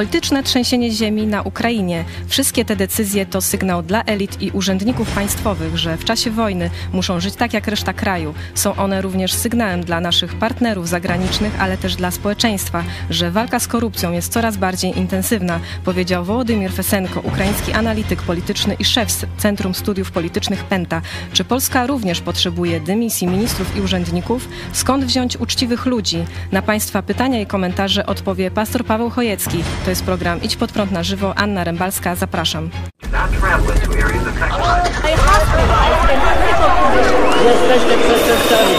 Polityczne trzęsienie ziemi na Ukrainie. Wszystkie te decyzje to sygnał dla elit i urzędników państwowych, że w czasie wojny muszą żyć tak jak reszta kraju. Są one również sygnałem dla naszych partnerów zagranicznych, ale też dla społeczeństwa, że walka z korupcją jest coraz bardziej intensywna, powiedział Wołodymir Fesenko, ukraiński analityk polityczny i szef Centrum Studiów Politycznych Penta. Czy Polska również potrzebuje dymisji ministrów i urzędników? Skąd wziąć uczciwych ludzi? Na Państwa pytania i komentarze odpowie pastor Paweł Chojecki. To jest program Idź pod prąd na żywo. Anna Rębalska, zapraszam. Jesteście przestępcami.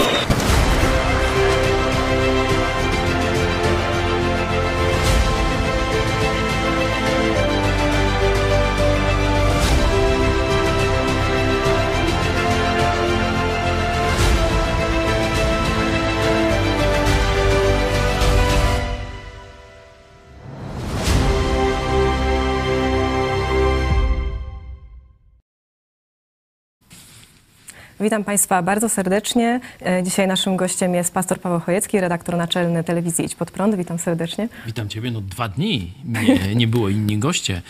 Witam Państwa bardzo serdecznie. E, Dzisiaj naszym gościem jest pastor Paweł Chojecki, redaktor naczelny telewizji Idź Pod Prąd. Witam serdecznie. Witam Ciebie. No dwa dni nie, nie było, inni goście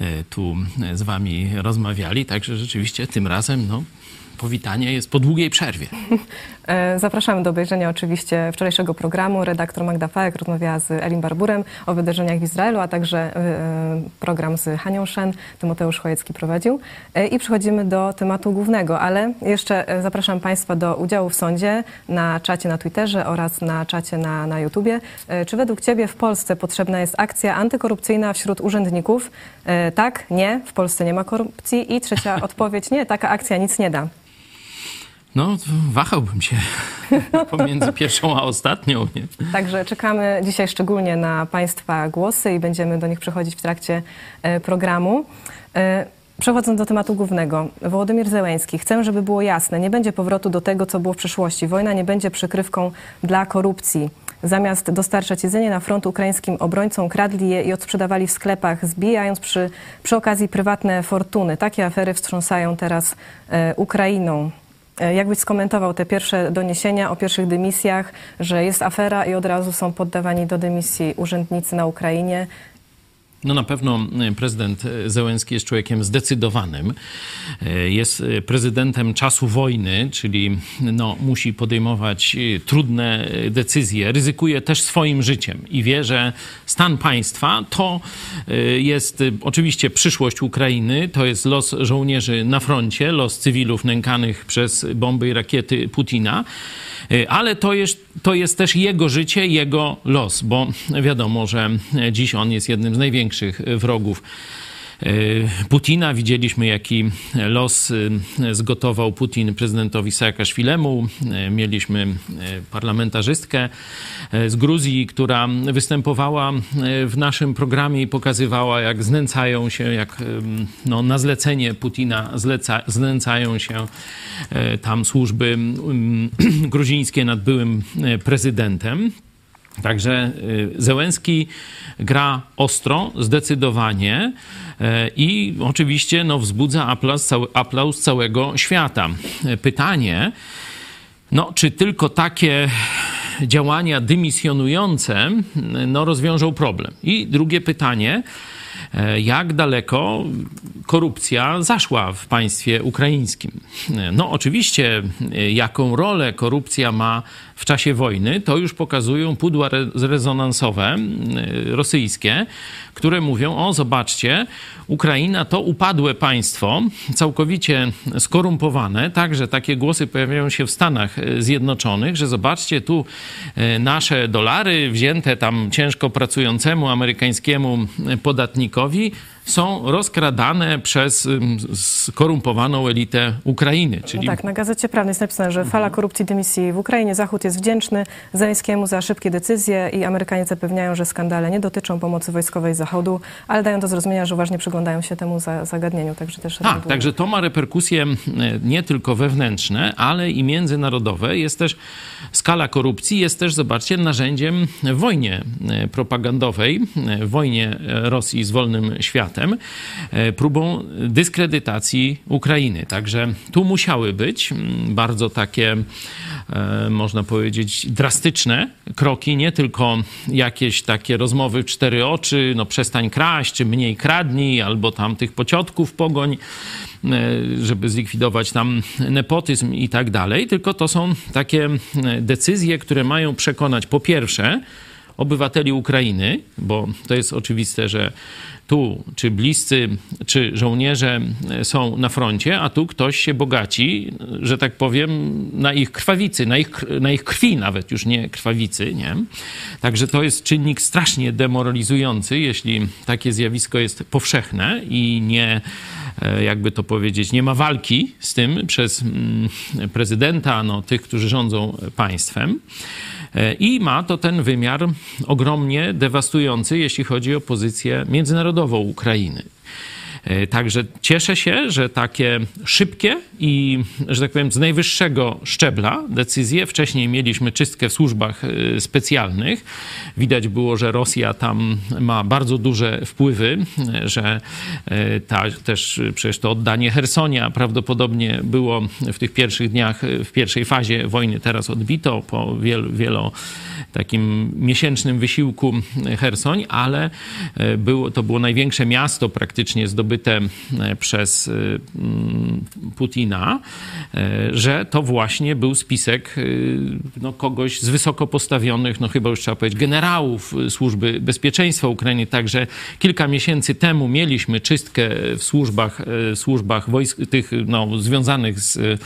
e, tu z Wami rozmawiali, także rzeczywiście tym razem no, powitanie jest po długiej przerwie. E, Zapraszamy do obejrzenia oczywiście wczorajszego programu. Redaktor Magda Fajek rozmawiała z Elim Barburem o wydarzeniach w Izraelu, a także e, program z Hanią Szen, Tymoteusz Chojecki prowadził. E, I przechodzimy do tematu głównego, ale jeszcze zapraszam Państwa do udziału w sądzie na czacie na Twitterze oraz na czacie na, na YouTubie. Czy według Ciebie w Polsce potrzebna jest akcja antykorupcyjna wśród urzędników? Tak, nie, w Polsce nie ma korupcji. I trzecia odpowiedź, nie, taka akcja nic nie da. No, wahałbym się pomiędzy pierwszą a ostatnią. Nie? Także czekamy dzisiaj szczególnie na Państwa głosy i będziemy do nich przechodzić w trakcie e, programu. E, Przechodząc do tematu głównego, Wołodymir Zełęński. Chcę, żeby było jasne, nie będzie powrotu do tego, co było w przeszłości. Wojna nie będzie przykrywką dla korupcji. Zamiast dostarczać jedzenie na front ukraińskim obrońcom, kradli je i odsprzedawali w sklepach, zbijając przy, przy okazji prywatne fortuny. Takie afery wstrząsają teraz e, Ukrainą. E, Jak byś skomentował te pierwsze doniesienia o pierwszych dymisjach, że jest afera i od razu są poddawani do dymisji urzędnicy na Ukrainie? No na pewno e, prezydent Zełenski jest człowiekiem zdecydowanym. E, Jest e, prezydentem czasu wojny, czyli no, musi podejmować trudne decyzje, ryzykuje też swoim życiem i wie, że stan państwa to jest oczywiście przyszłość Ukrainy, to jest los żołnierzy na froncie, los cywilów nękanych przez bomby i rakiety Putina. E, Ale to jest, to jest też jego życie, jego los, bo wiadomo, że dziś on jest jednym z największych wrogów Putina. Widzieliśmy, jaki los e, zgotował Putin prezydentowi Saakaszwilemu. E, Mieliśmy parlamentarzystkę z Gruzji, która występowała w naszym programie i pokazywała, jak znęcają się, jak no, na zlecenie Putina zleca, znęcają się tam służby gruzińskie nad byłym prezydentem. Także y, Zełenski gra ostro, zdecydowanie y, i oczywiście no, wzbudza aplauz, cały, aplauz całego świata. Y, Pytanie, no, czy tylko takie działania dymisjonujące no, rozwiążą problem? I drugie pytanie, jak daleko korupcja zaszła w państwie ukraińskim. No, oczywiście, jaką rolę korupcja ma w czasie wojny, to już pokazują pudła re- rezonansowe y, rosyjskie, które mówią: O, zobaczcie, Ukraina to upadłe państwo, całkowicie skorumpowane. Także takie głosy pojawiają się w Stanach y, Zjednoczonych, że zobaczcie, tu y, nasze dolary wzięte tam ciężko pracującemu amerykańskiemu podatnikowi są rozkradane przez skorumpowaną elitę Ukrainy. Czyli No tak, na Gazecie Prawnej jest napisane, że fala korupcji dymisji w Ukrainie. Zachód jest wdzięczny Zeleńskiemu za szybkie decyzje i Amerykanie zapewniają, że skandale nie dotyczą pomocy wojskowej Zachodu, ale dają do zrozumienia, że uważnie przyglądają się temu za, zagadnieniu. Także też Tak, reagują. także to ma reperkusje e, nie tylko wewnętrzne, ale i międzynarodowe. Jest też skala korupcji, jest też, zobaczcie, narzędziem w wojnie e, propagandowej, e, w wojnie Rosji z wolnym światem. Światem, e, próbą dyskredytacji Ukrainy. Także tu musiały być mm, bardzo takie, e, można powiedzieć, drastyczne kroki, nie tylko jakieś takie rozmowy w cztery oczy, no przestań kraść, czy mniej kradnij, albo tam tych pociotków pogoń, e, żeby zlikwidować tam nepotyzm i tak dalej, tylko to są takie decyzje, które mają przekonać po pierwsze, obywateli Ukrainy, bo to jest oczywiste, że tu czy bliscy, czy żołnierze są na froncie, a tu ktoś się bogaci, że tak powiem, na ich krwawicy, na ich, na ich krwi nawet, już nie krwawicy, nie? Także to jest czynnik strasznie demoralizujący, jeśli takie zjawisko jest powszechne i nie e, jakby to powiedzieć, nie ma walki z tym przez mm, prezydenta, no, tych, którzy rządzą państwem. I ma to ten wymiar ogromnie dewastujący, jeśli chodzi o pozycję międzynarodową Ukrainy. E, także cieszę się, że takie szybkie i, że tak powiem, z najwyższego szczebla decyzje. Wcześniej mieliśmy czystkę w służbach e, specjalnych. Widać było, że Rosja tam ma bardzo duże wpływy, e, że ta, też przecież to oddanie Hersonia prawdopodobnie było w tych pierwszych dniach, w pierwszej fazie wojny teraz odbito po wielu, wielo takim miesięcznym wysiłku Hersoń, ale było, to było największe miasto praktycznie zdobyte e, przez e, mm, Putina, e, że to właśnie był spisek no, kogoś z wysoko postawionych, no chyba już trzeba powiedzieć, generałów służby bezpieczeństwa Ukrainy. Także kilka miesięcy temu mieliśmy czystkę w służbach, służbach wojsk, tych no, związanych z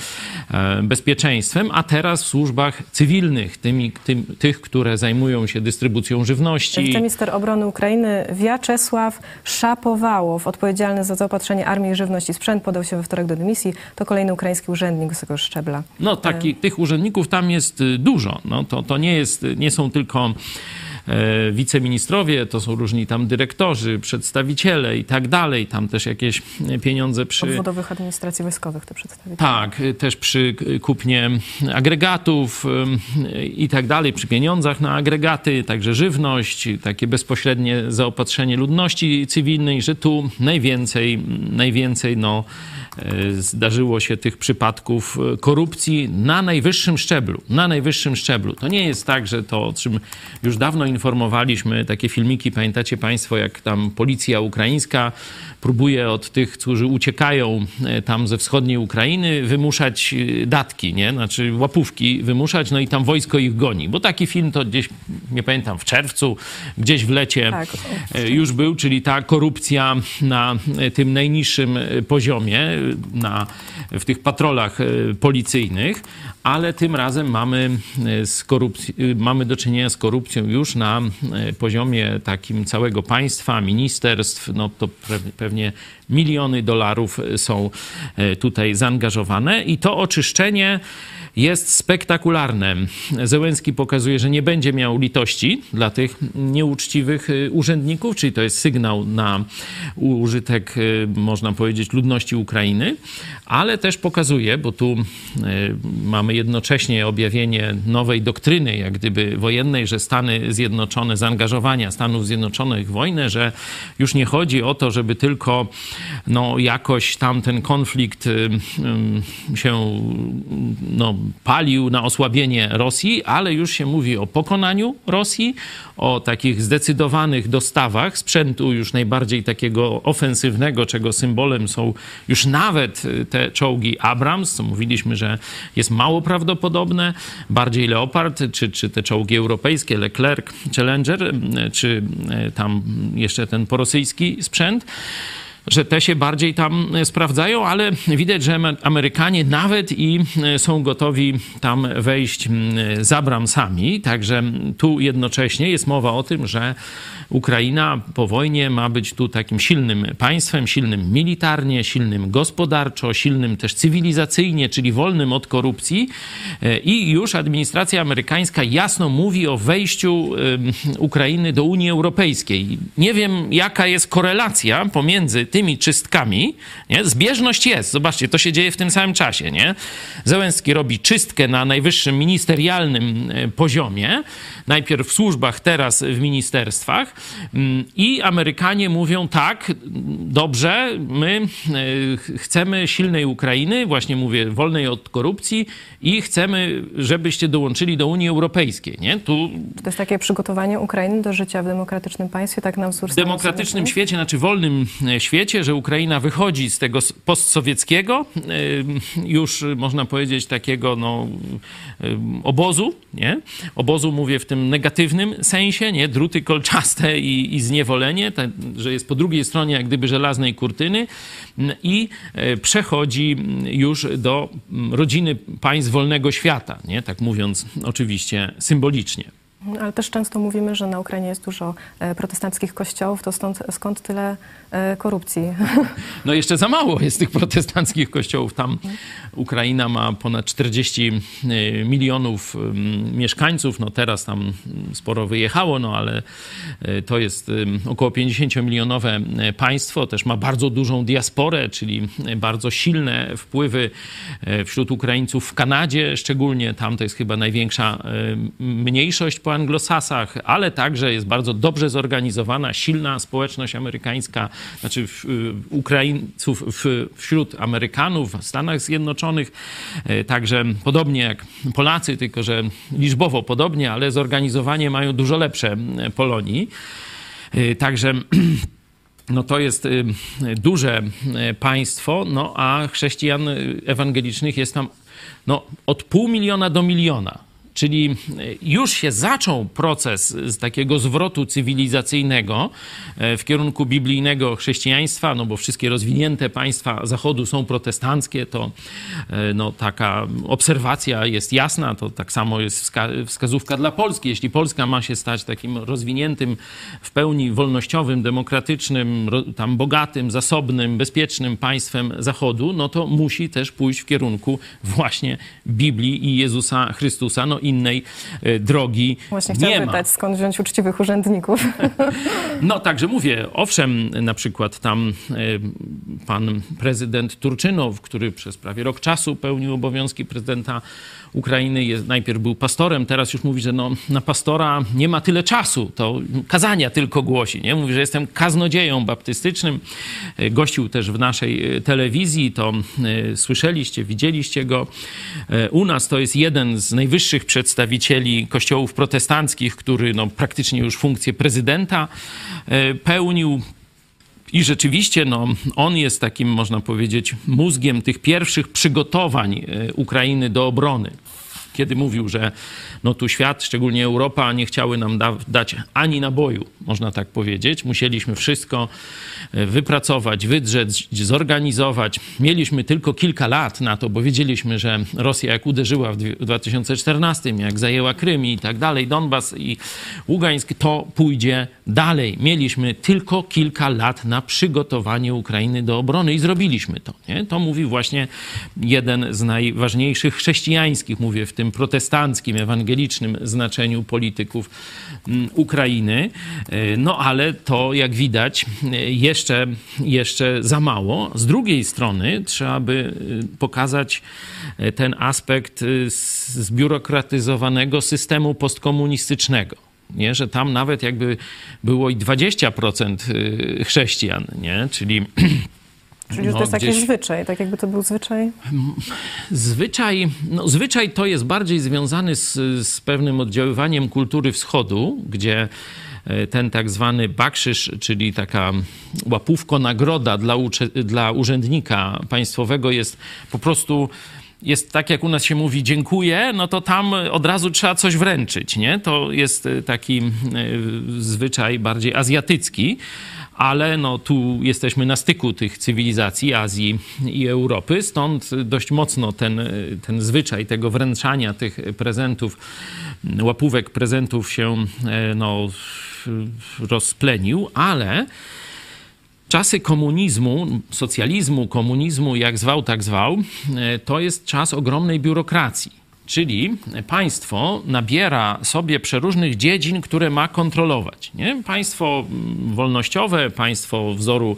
bezpieczeństwem, a teraz w służbach cywilnych, tymi, tym, tych, które zajmują się dystrybucją żywności. Wiceminister obrony Ukrainy Wiaczesław Szapowałow, odpowiedzialny odpowiedzialny za zaopatrzenie armii, żywność i sprzęt, podał się we wtorek do dymisji. To kolejny ukraiński urzędnik wysokiego szczebla. No, taki, tych urzędników tam jest y, dużo. No, to, to nie, jest, nie są tylko E, wiceministrowie, to są różni tam dyrektorzy, przedstawiciele i tak dalej. Tam też jakieś pieniądze przy... Obwodowych administracji wojskowych te przedstawiciele. Tak, też przy kupnie agregatów i tak dalej, przy pieniądzach na agregaty, także żywność, takie bezpośrednie zaopatrzenie ludności cywilnej, że tu najwięcej, najwięcej no, e, zdarzyło się tych przypadków e, korupcji na najwyższym szczeblu. Na najwyższym szczeblu. To nie jest tak, że to, o czym już dawno informowaliśmy takie filmiki, pamiętacie Państwo, jak tam policja ukraińska próbuje od tych, którzy uciekają e, tam ze wschodniej Ukrainy, wymuszać e, datki, nie? Znaczy łapówki wymuszać, no i tam wojsko ich goni. Bo taki film to gdzieś, nie pamiętam, w czerwcu, gdzieś w lecie tak, e, już był, czyli ta korupcja na tym najniższym poziomie, na, w tych patrolach policyjnych, ale tym razem mamy, z korupcji, mamy do czynienia z korupcją już na poziomie takim całego państwa, ministerstw, no to pewnie miliony dolarów są e, tutaj zaangażowane. I to oczyszczenie jest spektakularne. Zełenski pokazuje, że nie będzie miał litości dla tych nieuczciwych urzędników, czyli to jest sygnał na użytek, można powiedzieć, ludności Ukrainy, ale też pokazuje, bo tu mamy jednocześnie objawienie nowej doktryny, jak gdyby wojennej, że Stany Zjednoczone, zaangażowania Stanów Zjednoczonych w wojnę, że już nie chodzi o to, żeby tylko no, jakoś tam ten konflikt się no, palił na osłabienie Rosji, ale już się mówi o pokonaniu Rosji, o takich zdecydowanych dostawach sprzętu już najbardziej takiego ofensywnego, czego symbolem są już nawet te czołgi Abrams, co mówiliśmy, że jest mało prawdopodobne, bardziej Leopard, czy, czy te czołgi europejskie, Leclerc, Challenger, czy tam jeszcze ten porosyjski sprzęt że te się bardziej tam e, sprawdzają, ale widać, że Amerykanie nawet i e, są gotowi tam wejść za bramsami. Także tu jednocześnie jest mowa o tym, że Ukraina po wojnie ma być tu takim silnym państwem, silnym militarnie, silnym gospodarczo, silnym też cywilizacyjnie, czyli wolnym od korupcji. E, I już administracja amerykańska jasno mówi o wejściu Ukrainy do Unii Europejskiej. Nie wiem, jaka jest korelacja pomiędzy tymi czystkami, nie? zbieżność jest. Zobaczcie, to się dzieje w tym samym czasie. Nie? Zełenski robi czystkę na najwyższym ministerialnym e, poziomie, najpierw w służbach, teraz w ministerstwach mm, i Amerykanie mówią tak, dobrze, my e, chcemy silnej Ukrainy, właśnie mówię, wolnej od korupcji i chcemy, żebyście dołączyli do Unii Europejskiej. Nie? Tu To jest takie przygotowanie Ukrainy do życia w demokratycznym państwie, tak nam wzór w demokratycznym świecie, znaczy wolnym e, świecie, że Ukraina wychodzi z tego postsowieckiego, już e, można powiedzieć takiego no, obozu, nie? Obozu mówię w tym negatywnym sensie, nie? Druty kolczaste i, i zniewolenie, że jest po drugiej stronie jak gdyby żelaznej kurtyny i e, przechodzi już do rodziny państw wolnego świata, nie? Tak mówiąc oczywiście symbolicznie. Ale też często mówimy, że na Ukrainie jest dużo e, protestanckich kościołów, to stąd, skąd tyle e, korupcji? No jeszcze za mało jest tych protestanckich kościołów. Tam Ukraina ma ponad 40 y, milionów ym, mieszkańców. No teraz tam sporo wyjechało, no ale y, to jest około 50-milionowe y, państwo. Też ma bardzo dużą diasporę, czyli y, bardzo silne wpływy y, wśród Ukraińców w Kanadzie szczególnie. Tam to jest chyba największa y, mniejszość po anglosasach, ale także jest bardzo dobrze zorganizowana, silna społeczność amerykańska, znaczy y, Ukraińców wśród Amerykanów w Stanach Zjednoczonych. E, Także podobnie jak Polacy, tylko że liczbowo podobnie, ale zorganizowanie mają dużo lepsze e, Polonii. E, Także no to jest duże państwo, no a chrześcijan ewangelicznych jest tam no, od pół miliona do miliona. Czyli y, już się zaczął proces z takiego zwrotu cywilizacyjnego e, w kierunku biblijnego chrześcijaństwa, no bo wszystkie rozwinięte państwa Zachodu są protestanckie, to e, no, taka obserwacja jest jasna, to tak samo jest wska- wskazówka dla Polski. Jeśli Polska ma się stać takim rozwiniętym, w pełni wolnościowym, demokratycznym, tam bogatym, zasobnym, bezpiecznym państwem Zachodu, no to musi też pójść w kierunku właśnie Biblii i Jezusa Chrystusa. No innej e, drogi Właśnie nie chciałam ma. pytać, skąd wziąć uczciwych urzędników? No także mówię, owszem, na przykład tam e, pan prezydent Turczynow, który przez prawie rok czasu pełnił obowiązki prezydenta Ukrainy, jest, najpierw był pastorem, teraz już mówi, że no, na pastora nie ma tyle czasu, to kazania tylko głosi, nie? Mówi, że jestem kaznodzieją baptystycznym, E, gościł też w naszej telewizji, to słyszeliście, widzieliście go. U nas to jest jeden z najwyższych przedstawicieli kościołów protestanckich, który no, praktycznie już funkcję prezydenta e, pełnił. I rzeczywiście no, on jest takim, można powiedzieć, mózgiem tych pierwszych przygotowań e, Ukrainy do obrony. Kiedy mówił, że no tu świat, szczególnie Europa, nie chciały nam da- dać ani naboju, można tak powiedzieć. Musieliśmy wszystko e, wypracować, wydrzeć, zorganizować. Mieliśmy tylko kilka lat na to, bo wiedzieliśmy, że Rosja jak uderzyła w dwie- w 2014, jak zajęła Krym i tak dalej, Donbas i Ługańsk, to pójdzie dalej. Mieliśmy tylko kilka lat na przygotowanie Ukrainy do obrony i zrobiliśmy to. Nie? To mówi właśnie jeden z najważniejszych chrześcijańskich, mówię w tym protestanckim, ewangelicznym znaczeniu polityków mm, Ukrainy. E, No ale to, jak widać, e, jeszcze, jeszcze za mało. Z drugiej strony trzeba by e, pokazać ten aspekt zbiurokratyzowanego systemu postkomunistycznego nie? że tam nawet jakby było i 20% y, chrześcijan, nie? czyli Czyli No, to jest jakiś gdzieś- zwyczaj, tak jakby to był zwyczaj. zwyczaj, no, zwyczaj to jest bardziej związany z, z pewnym oddziaływaniem kultury wschodu, gdzie e, ten tak zwany bakszysz, czyli taka łapówko, nagroda dla, dla urzędnika państwowego jest po prostu jest tak, jak u nas się mówi dziękuję, no to tam od razu trzeba coś wręczyć, nie? To jest e, taki e, zwyczaj bardziej azjatycki, ale no tu jesteśmy na styku tych cywilizacji Azji i Europy, stąd dość mocno ten, ten zwyczaj tego wręczania tych prezentów, łapówek prezentów się e, no, rozplenił, ale czasy komunizmu, socjalizmu, komunizmu, jak zwał, tak zwał, e, to jest czas ogromnej biurokracji. Czyli państwo nabiera sobie przeróżnych dziedzin, które ma kontrolować. Nie? Państwo mm, wolnościowe, państwo wzoru,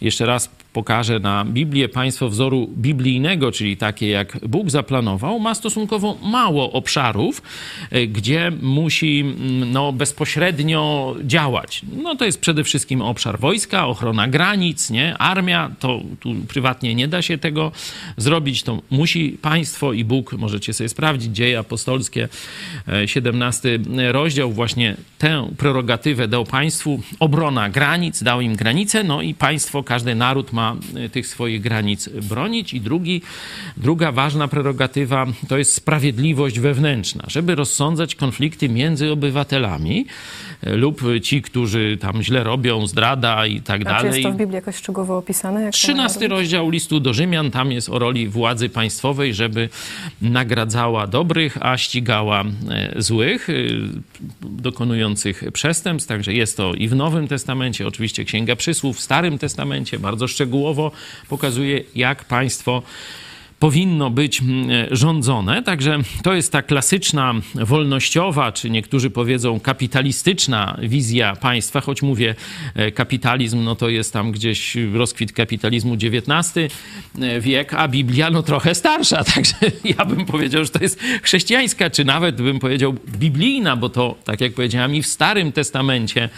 jeszcze raz pokażę na Biblię, państwo wzoru biblijnego, czyli takie jak Bóg zaplanował, ma stosunkowo mało obszarów, e, gdzie musi mm, no, bezpośrednio działać. No to jest przede wszystkim obszar wojska, ochrona granic, nie? armia, to tu prywatnie nie da się tego zrobić, to musi państwo i Bóg, możecie sobie sprawdzić, dzieje apostolskie, e, 17 rozdział, właśnie tę prerogatywę dał państwu, obrona granic, dał im granice, no i państwo, każdy naród ma e, tych swoich granic bronić. I drugi, druga ważna prerogatywa to jest sprawiedliwość wewnętrzna, żeby rozsądzać konflikty między obywatelami lub ci, którzy tam źle robią, zdrada i tak A czy dalej. jest to w Biblii jakoś szczegółowo opisane? Jak to ma 13 robić? rozdział listu do Rzymian, tam jest o roli władzy państwowej, żeby nagradzała dobrych, a ścigała e, złych, e, dokonujących przestępstw. Także jest to i w Nowym Testamencie, oczywiście Księga Przysłów, w Starym Testamencie bardzo szczegółowo pokazuje, jak państwo powinno być mm, rządzone. Także to jest ta klasyczna, wolnościowa, czy niektórzy powiedzą kapitalistyczna wizja państwa, choć mówię e, kapitalizm, no to jest tam gdzieś rozkwit kapitalizmu XIX wiek, a Biblia no trochę starsza, także ja bym powiedział, że to jest chrześcijańska, czy nawet bym powiedział biblijna, bo to, tak jak powiedziałem, i w Starym Testamencie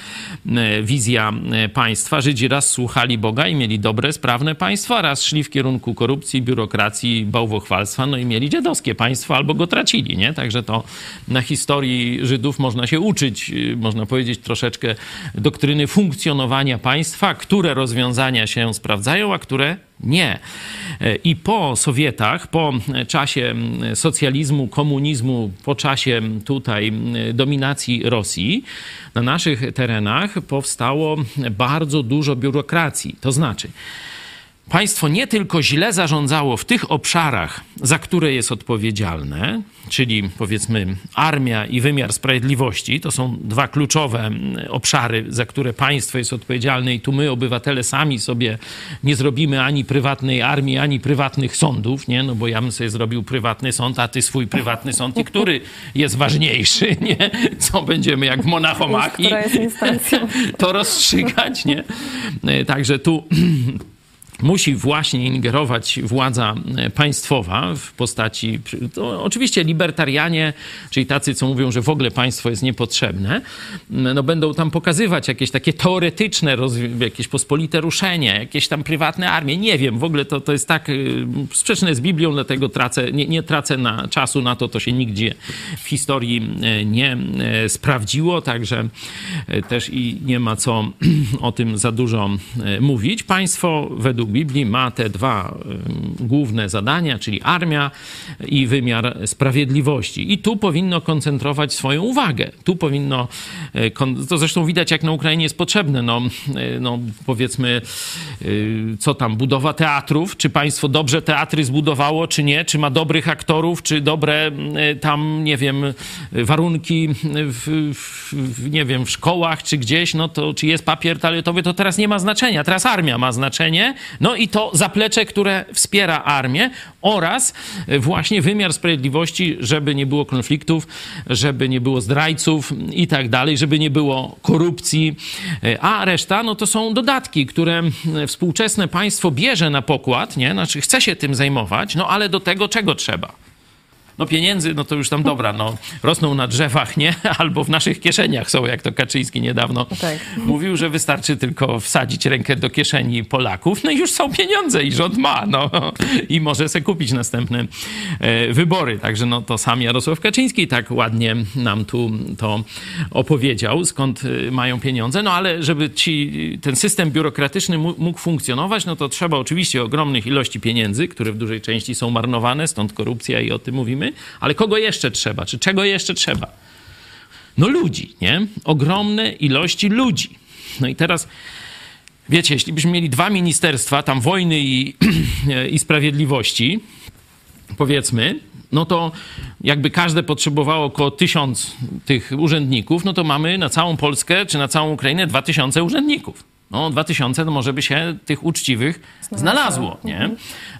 e, wizja e, państwa. Żydzi raz słuchali Boga i mieli dobre, sprawne państwo, raz szli w kierunku korupcji, biurokracji, bałwochwalstwa, no i mieli dziadowskie państwo albo go tracili, nie? Także to na historii Żydów można się uczyć, y, można powiedzieć troszeczkę doktryny funkcjonowania państwa, które rozwiązania się sprawdzają, a które nie. E, I po Sowietach, po czasie mm, socjalizmu, komunizmu, po czasie tutaj dominacji Rosji, na naszych terenach powstało bardzo dużo biurokracji. To znaczy, Państwo nie tylko źle zarządzało w tych obszarach, za które jest odpowiedzialne, czyli powiedzmy armia i wymiar sprawiedliwości, to są dwa kluczowe mm, obszary, za które państwo jest odpowiedzialne i tu my, obywatele, sami sobie nie zrobimy ani prywatnej armii, ani prywatnych sądów, nie? No bo ja bym sobie zrobił prywatny sąd, a ty swój prywatny sąd i który jest ważniejszy, nie? Co będziemy jak w Monachomachii to rozstrzygać, nie? E, Także tu musi właśnie ingerować władza e, państwowa w postaci, to oczywiście libertarianie, czyli tacy, co mówią, że w ogóle państwo jest niepotrzebne, no będą tam pokazywać jakieś takie teoretyczne, jakieś pospolite ruszenie, jakieś tam prywatne armie, nie wiem, w ogóle to, to jest tak y, sprzeczne z Biblią, dlatego tracę, nie, nie tracę na czasu na to, to się nigdzie w historii e, nie e, sprawdziło, także też i nie ma co o tym za dużo mówić. Państwo według Biblii ma te dwa główne zadania, czyli armia i wymiar sprawiedliwości. I tu powinno koncentrować swoją uwagę. Tu powinno, e, to zresztą widać jak na Ukrainie jest potrzebne, no, e, no powiedzmy, e, co tam, budowa teatrów, czy państwo dobrze teatry zbudowało, czy nie, czy ma dobrych aktorów, czy dobre tam, nie wiem, warunki w, w, nie wiem, w szkołach, czy gdzieś, no to czy jest papier toaletowy, to teraz nie ma znaczenia. Teraz armia ma znaczenie, no i to zaplecze, które wspiera armię oraz właśnie wymiar sprawiedliwości, żeby nie było konfliktów, żeby nie było zdrajców i tak dalej, żeby nie było korupcji, a reszta, no to są dodatki, które współczesne państwo bierze na pokład, nie? Znaczy chce się tym zajmować, no ale do tego czego trzeba? No pieniędzy, no to już tam dobra, no rosną na drzewach, nie? Albo w naszych kieszeniach są, jak to Kaczyński niedawno Tak. mówił, że wystarczy tylko wsadzić rękę do kieszeni Polaków, no i już są pieniądze i rząd ma, no i może se kupić następne e, wybory. Także no to sam Jarosław Kaczyński tak ładnie nam tu to opowiedział, skąd e, mają pieniądze, no ale żeby ci, ten system biurokratyczny mógł funkcjonować, no to trzeba oczywiście ogromnych ilości pieniędzy, które w dużej części są marnowane, stąd korupcja i o tym mówimy, ale kogo jeszcze trzeba, czy czego jeszcze trzeba? No ludzi, nie? Ogromne ilości ludzi. No i teraz, wiecie, jeśli byśmy mieli dwa ministerstwa, tam wojny i, i sprawiedliwości, powiedzmy, no to jakby każde potrzebowało około tysiąc tych urzędników, no to mamy na całą Polskę czy na całą Ukrainę dwa tysiące urzędników. No, 2000 to może by się tych uczciwych znalazło, nie?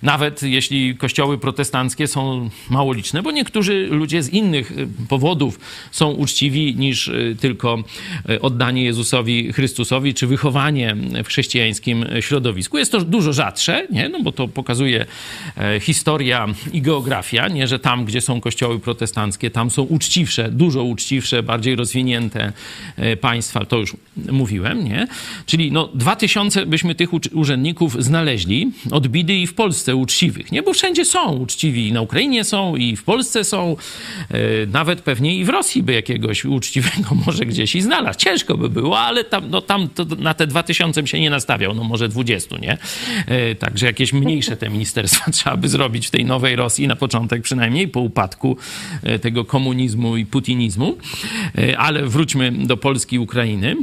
Nawet jeśli kościoły protestanckie są mało liczne, bo niektórzy ludzie z innych y, powodów są uczciwi niż y, tylko y, oddanie Jezusowi Chrystusowi, czy wychowanie w chrześcijańskim środowisku. Jest to dużo rzadsze, nie? No, bo to pokazuje e, historia i geografia, nie? Że tam, gdzie są kościoły protestanckie, tam są uczciwsze, dużo uczciwsze, bardziej rozwinięte e, państwa, to już mówiłem, nie? Czyli no 2000 byśmy tych urzędników znaleźli od bidy i w Polsce uczciwych, nie? Bo wszędzie są uczciwi, i na Ukrainie są i w Polsce są, e, nawet pewnie i w Rosji by jakiegoś uczciwego może gdzieś i znalazł. Ciężko by było, ale tam, no, tam na te 2000 bym się nie nastawiał, no może 20, nie? E, także jakieś mniejsze te ministerstwa trzeba by zrobić w tej nowej Rosji na początek przynajmniej, po upadku e, tego komunizmu i putinizmu. Ale wróćmy do Polski i Ukrainy.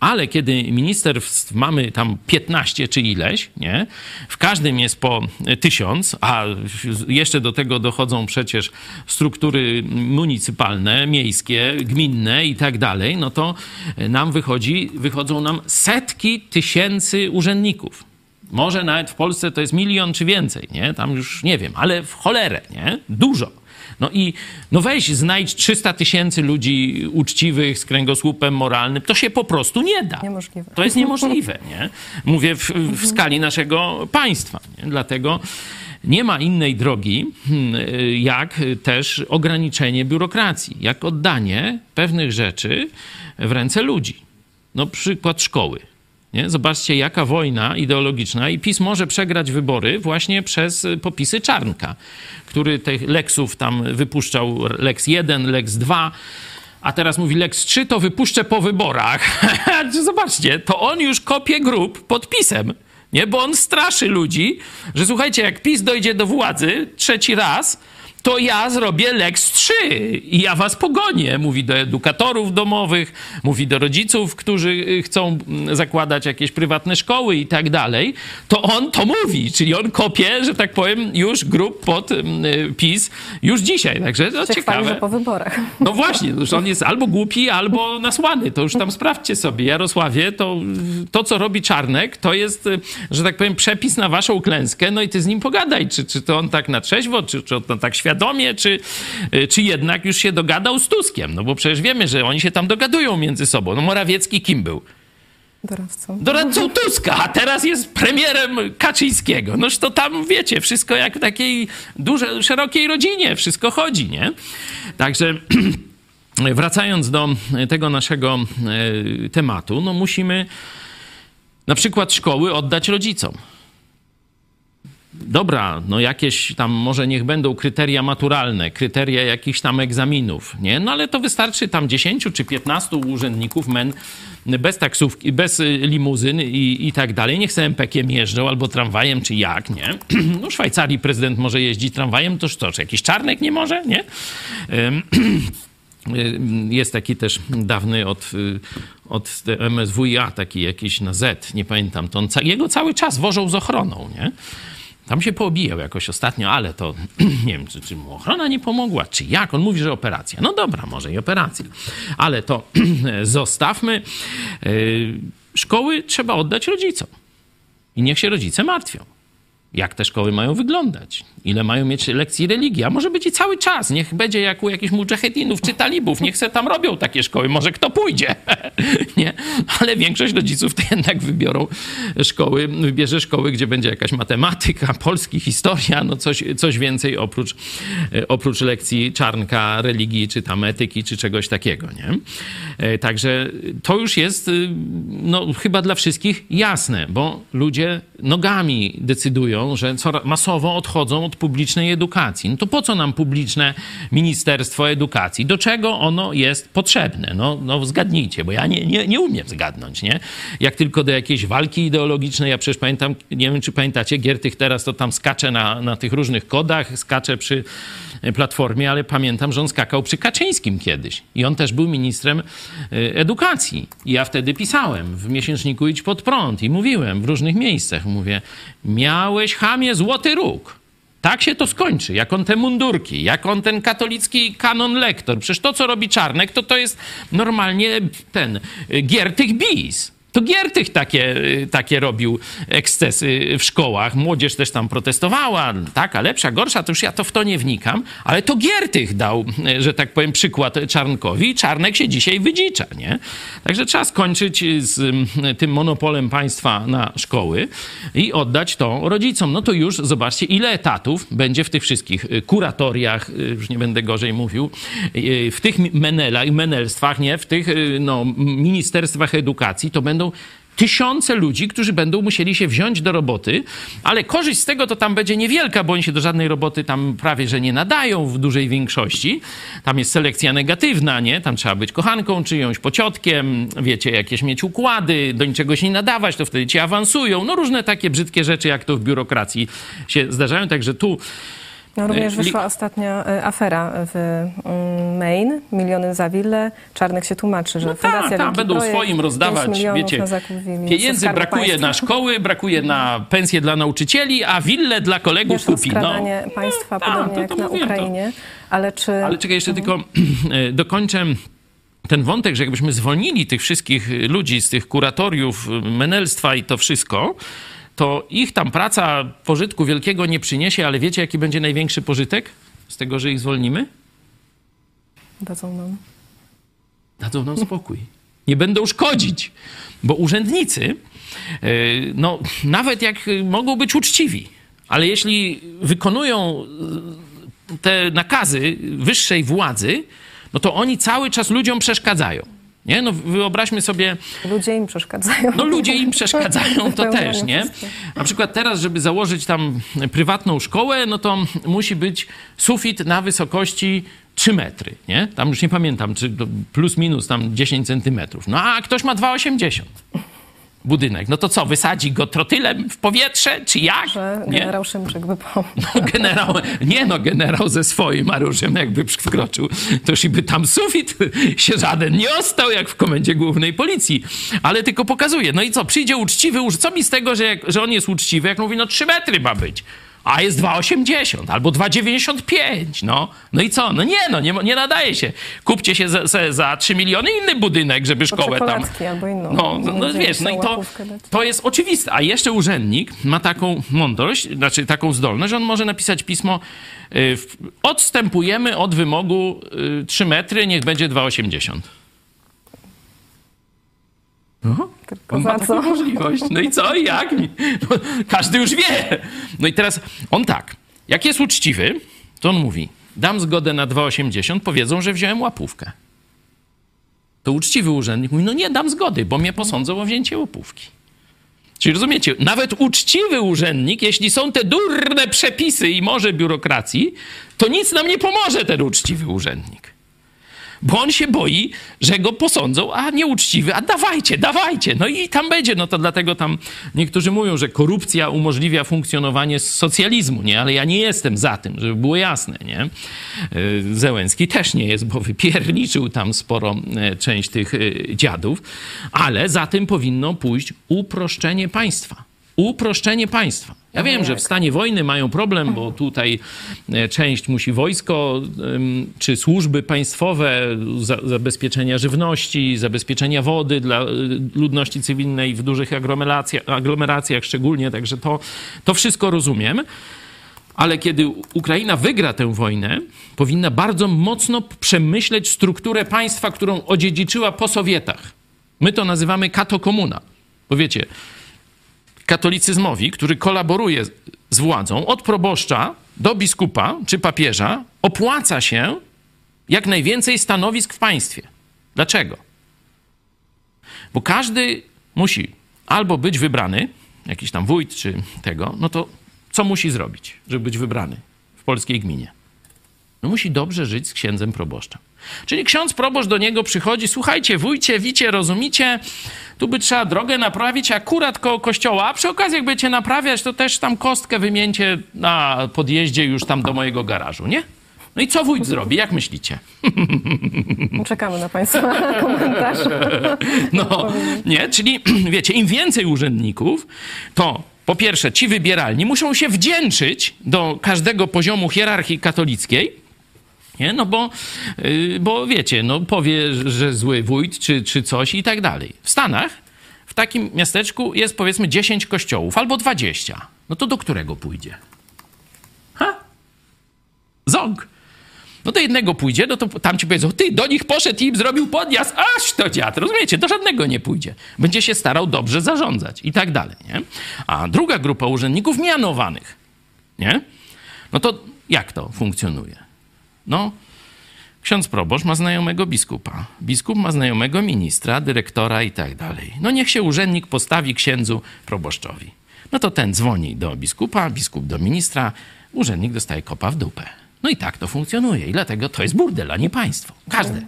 Ale kiedy ministerstw mamy tam 15 czy ileś, nie? W każdym jest po tysiąc, a jeszcze do tego dochodzą przecież struktury municypalne, miejskie, gminne i tak dalej, no to nam wychodzi, wychodzą nam setki tysięcy urzędników. Może nawet w Polsce to jest milion czy więcej, nie? Tam już nie wiem, ale w cholerę, nie? Dużo. No i no weź, znajdź 300 tysięcy ludzi uczciwych z kręgosłupem moralnym. To się po prostu nie da. Niemożliwe. To jest niemożliwe, nie? Mówię w, w skali naszego państwa. Nie? Dlatego nie ma innej drogi, hmm, jak też ograniczenie biurokracji, jak oddanie pewnych rzeczy w ręce ludzi. No przykład szkoły. Nie? Zobaczcie, jaka wojna ideologiczna i PiS może przegrać wybory właśnie przez popisy Czarnka, który tych leksów tam wypuszczał, Lex 1, Lex 2, a teraz mówi Lex 3, to wypuszczę po wyborach. Zobaczcie, to on już kopie grup podpisem. Nie, bo on straszy ludzi, że słuchajcie, jak PiS dojdzie do władzy trzeci raz, to ja zrobię Lex 3 i ja was pogonię. Mówi do edukatorów domowych, mówi do rodziców, którzy y, chcą mm, zakładać jakieś prywatne szkoły i tak dalej. To on to mówi, czyli on kopie, że tak powiem, już grup pod mm, y, PiS już dzisiaj. Także że ciekawe. po wyborach. No właśnie, już on jest albo głupi, albo nasłany. To już tam sprawdźcie sobie. Jarosławie, to, to co robi Czarnek, to jest, y, że tak powiem, przepis na waszą klęskę, no i ty z nim pogadaj, czy, czy to on tak na trzeźwo, czy, czy on tak świadomie, czy, y, czy jednak już się dogadał z Tuskiem. No bo przecież wiemy, że oni się tam dogadują między sobą. No Morawiecki kim był? Doradcą. doradcą Tuska, a teraz jest premierem Kaczyńskiego. Noż to tam, wiecie, wszystko jak w takiej dużej, szerokiej rodzinie, wszystko chodzi, nie? Także wracając do tego naszego e, tematu, no musimy na przykład szkoły oddać rodzicom. Dobra, no jakieś tam może niech będą kryteria maturalne, kryteria jakichś tam egzaminów, nie? No ale to wystarczy tam 10 czy 15 urzędników men bez taksówki, bez y, limuzyn i, i tak dalej. Niech sobie MPK-iem jeżdżą albo tramwajem, czy jak, nie? No w Szwajcarii prezydent może jeździć tramwajem, toż co, czy jakiś czarnek nie może, nie? Jest taki też dawny od, y, od MSWiA, taki jakiś na Z, nie pamiętam. To on, jego cały czas wożą z ochroną, nie? Tam się poobijał jakoś ostatnio, ale to nie wiem, czy, czy mu ochrona nie pomogła, czy jak. On mówi, że operacja. No dobra, może i operacja. Ale to zostawmy. Yy, Szkoły trzeba oddać rodzicom. I niech się rodzice martwią. Jak te szkoły mają wyglądać? Ile mają mieć lekcji religii? A może być i cały czas. Niech będzie jak u jakichś mujahedinów czy talibów. Niech se tam robią takie szkoły. Może kto pójdzie. nie? Ale większość rodziców to jednak wybiorą szkoły, wybierze szkoły, gdzie będzie jakaś matematyka, polski, historia, no coś, coś więcej oprócz, e, oprócz lekcji czarnka, religii, czy tam etyki, czy czegoś takiego, nie? E, Także to już jest y, no, chyba dla wszystkich jasne, bo ludzie nogami decydują, że masowo odchodzą od publicznej edukacji. No to po co nam publiczne Ministerstwo Edukacji? Do czego ono jest potrzebne? No, no zgadnijcie, bo ja nie, nie, nie umiem zgadnąć, nie? Jak tylko do jakiejś walki ideologicznej, ja przecież pamiętam, nie wiem czy pamiętacie, Giertych teraz to tam skacze na, na tych różnych kodach, skacze przy Platformie, ale pamiętam, że on skakał przy Kaczyńskim kiedyś. I on też był ministrem y, edukacji. I ja wtedy pisałem w miesięczniku Idź Pod Prąd i mówiłem w różnych miejscach, mówię, miałeś chamie złoty róg. Tak się to skończy, jak on te mundurki, jak on ten katolicki kanon lektor. Przecież to, co robi Czarnek, to to jest normalnie ten y, Giertych bis. To Giertych takie, y, takie robił ekscesy w szkołach. Młodzież też tam protestowała, taka lepsza, gorsza, to już ja to w to nie wnikam, ale to Giertych dał, y, że tak powiem, przykład Czarnkowi Czarnek się dzisiaj wydzicza, nie? Także trzeba skończyć z y, tym monopolem państwa na szkoły i oddać to rodzicom. No to już zobaczcie, ile etatów będzie w tych wszystkich kuratoriach, już nie będę gorzej mówił, w tych menelach, menelstwach, nie? W tych no, ministerstwach edukacji, to będą tysiące ludzi, którzy będą musieli się wziąć do roboty, ale korzyść z tego to tam będzie niewielka, bo oni się do żadnej roboty tam prawie że nie nadają w dużej większości. Tam jest selekcja negatywna, nie? Tam trzeba być kochanką czyjąś, pociotkiem, wiecie, jakieś mieć układy, do niczego się nie nadawać, to wtedy ci awansują. No różne takie brzydkie rzeczy, jak to w biurokracji się zdarzają, także tu No, również Y, li- wyszła ostatnia y, afera w mm, Maine, miliony za willę. Czarnek się tłumaczy, że No Fundacja tak, tak, Wielki będą Projekt, swoim 5 rozdawać, wiecie, pieniędzy brakuje Państwa. na szkoły, brakuje na pensje dla nauczycieli, a wille dla kolegów Wiesz, kupi. No. państwa, tak, podobnie to- jak to na Ukrainie. Ale czy... Ale czekaj, jeszcze tylko e, dokończę ten wątek, że jakbyśmy zwolnili tych wszystkich ludzi z tych kuratoriów, menelstwa i to wszystko, to ich tam praca pożytku wielkiego nie przyniesie, ale wiecie, jaki będzie największy pożytek z tego, że ich zwolnimy? Dadzą nam. dadzą nam spokój. Nie będą szkodzić, bo urzędnicy, e, no, nawet jak mogą być uczciwi, ale jeśli wykonują e, te nakazy wyższej władzy, no to oni cały czas ludziom przeszkadzają. Nie? No wyobraźmy sobie, Ludzie im przeszkadzają. no ludzie im przeszkadzają, to też, nie? Na przykład teraz, żeby założyć tam prywatną szkołę, no to musi być sufit na wysokości 3 metry, nie? Tam już nie pamiętam, czy plus minus tam 10 centymetrów. No a ktoś ma 2,80 budynek. No to co, wysadzi go trotylem w powietrze, czy jak? Że Nie? generał Szymczyk by pomógł. No, generał, nie no, generał ze swoim aruszem jakby wkroczył, to już i by tam sufit się żaden nie ostał, jak w komendzie głównej policji. Ale tylko pokazuje. No i co, przyjdzie uczciwy, co mi z tego, że, jak, że on jest uczciwy, jak mówi, no 3 metry ma być. A jest 2,80 albo 2,95, no. No i co? No nie, no, nie, nie nadaje się. Kupcie się za, za, za 3 miliony inny budynek, żeby szkołę tam... albo inną. No, no, no wiesz, no i to, to jest oczywiste. A jeszcze urzędnik ma taką mądrość, znaczy taką zdolność, że on może napisać pismo y, odstępujemy od wymogu y, 3 metry, niech będzie 2,80. No, Tylko on ma taką co? możliwość. No i co? I jak? No, każdy już wie. No i teraz on tak, jak jest uczciwy, to on mówi, dam zgodę na 2,80, powiedzą, że wziąłem łapówkę. To uczciwy urzędnik mówi, no nie dam zgody, bo mnie posądzą o wzięcie łapówki. Czyli rozumiecie, nawet uczciwy urzędnik, jeśli są te durne przepisy i może biurokracji, to nic nam nie pomoże ten uczciwy urzędnik. Bo on się boi, że go posądzą, a nieuczciwy, a dawajcie, dawajcie. No i tam będzie. No to dlatego tam niektórzy mówią, że korupcja umożliwia funkcjonowanie socjalizmu, nie? Ale ja nie jestem za tym, żeby było jasne, nie? Yy, Zełenski też nie jest, bo wypierniczył tam sporo e, część tych e, dziadów, ale za tym powinno pójść uproszczenie państwa. Uproszczenie państwa. Ja wiem, że w stanie wojny mają problem, bo tutaj e, część musi wojsko czy służby państwowe, za, zabezpieczenia żywności, zabezpieczenia wody dla e, ludności cywilnej w dużych aglomeracjach, aglomeracjach szczególnie, także to, to wszystko rozumiem. Ale kiedy Ukraina wygra tę wojnę, powinna bardzo mocno przemyśleć strukturę państwa, którą odziedziczyła po Sowietach. My to nazywamy katokomuna. Bo wiecie, katolicyzmowi, który kolaboruje z- władzą, od proboszcza do biskupa czy papieża, opłaca się jak najwięcej stanowisk w państwie. Dlaczego? Bo każdy musi albo być wybrany, jakiś tam wójt czy tego, no to co musi zrobić, żeby być wybrany w polskiej gminie? No musi dobrze żyć z księdzem proboszczem. Czyli ksiądz proboszcz do niego przychodzi, słuchajcie, wójcie, wicie, rozumicie, tu by trzeba drogę naprawić akurat koło kościoła, a przy okazji jak będziecie naprawiać, to też tam kostkę wymieńcie na podjeździe już tam do mojego garażu, nie? No i co wójt zrobi, jak myślicie? Czekamy na Państwa komentarz. No, nie? Czyli wiecie, im więcej urzędników, to po pierwsze ci wybieralni muszą się wdzięczyć do każdego poziomu hierarchii katolickiej, nie? No bo, yy, bo wiecie, no powie, że zły wójt czy, czy coś i tak dalej. W Stanach w takim miasteczku jest powiedzmy 10 kościołów albo 20. No to do którego pójdzie? Ha? Ząg. No do jednego pójdzie, no to tam ci powiedzą, ty, do nich poszedł i im zrobił podjazd, aż to dziad, rozumiecie, do żadnego nie pójdzie. Będzie się starał dobrze zarządzać i tak dalej, nie? A druga grupa urzędników mianowanych, nie? No to jak to funkcjonuje? No, ksiądz proboszcz ma znajomego biskupa, biskup ma znajomego ministra, dyrektora i tak dalej. No niech się urzędnik postawi księdzu proboszczowi. No to ten dzwoni do biskupa, biskup do ministra, urzędnik dostaje kopa w dupę. No i tak to funkcjonuje i dlatego to jest burdel, a nie państwo. Każde.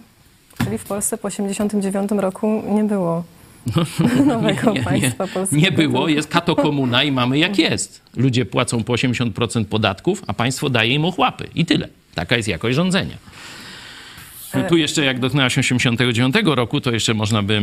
Czyli w Polsce po 1989 roku nie było nowego nie, państwa nie, polskiego. nie było, jest katokomuna i mamy jak jest. Ludzie płacą po 80% podatków, a państwo daje im ochłapy. I tyle. Taka jest jakość rządzenia. No tu jeszcze jak dotknęła się 89 roku, to jeszcze można by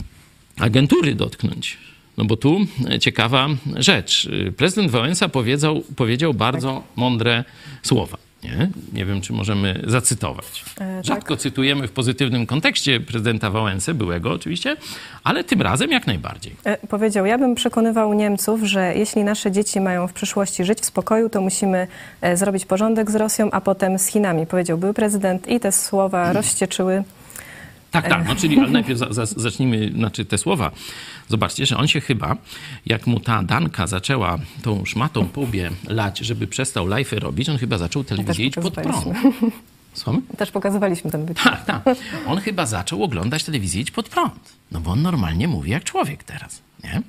agentury dotknąć. No bo tu ciekawa rzecz. Prezydent Wałęsa powiedział, powiedział bardzo mądre słowa. Nie? nie wiem, czy możemy zacytować. E, Rzadko cytujemy w pozytywnym kontekście prezydenta Wałęsę, byłego oczywiście, ale tym razem jak najbardziej. E, Powiedział, ja bym przekonywał Niemców, że jeśli nasze dzieci mają w przyszłości żyć w spokoju, to musimy e, zrobić porządek z Rosją, a potem z Chinami. Powiedział był prezydent i te słowa rozścieczyły. Tak, tak, no czyli ale najpierw za, za, zacznijmy, znaczy te słowa. Zobaczcie, że on się chyba, jak mu ta Danka zaczęła tą szmatą po łbie lać, żeby przestał live'y robić, on chyba zaczął telewizję iść pod prąd. Słuchamy? Też pokazywaliśmy ten wycinek. Tak, tak. On chyba zaczął oglądać telewizję iść pod prąd. No bo on normalnie mówi jak człowiek teraz, nie?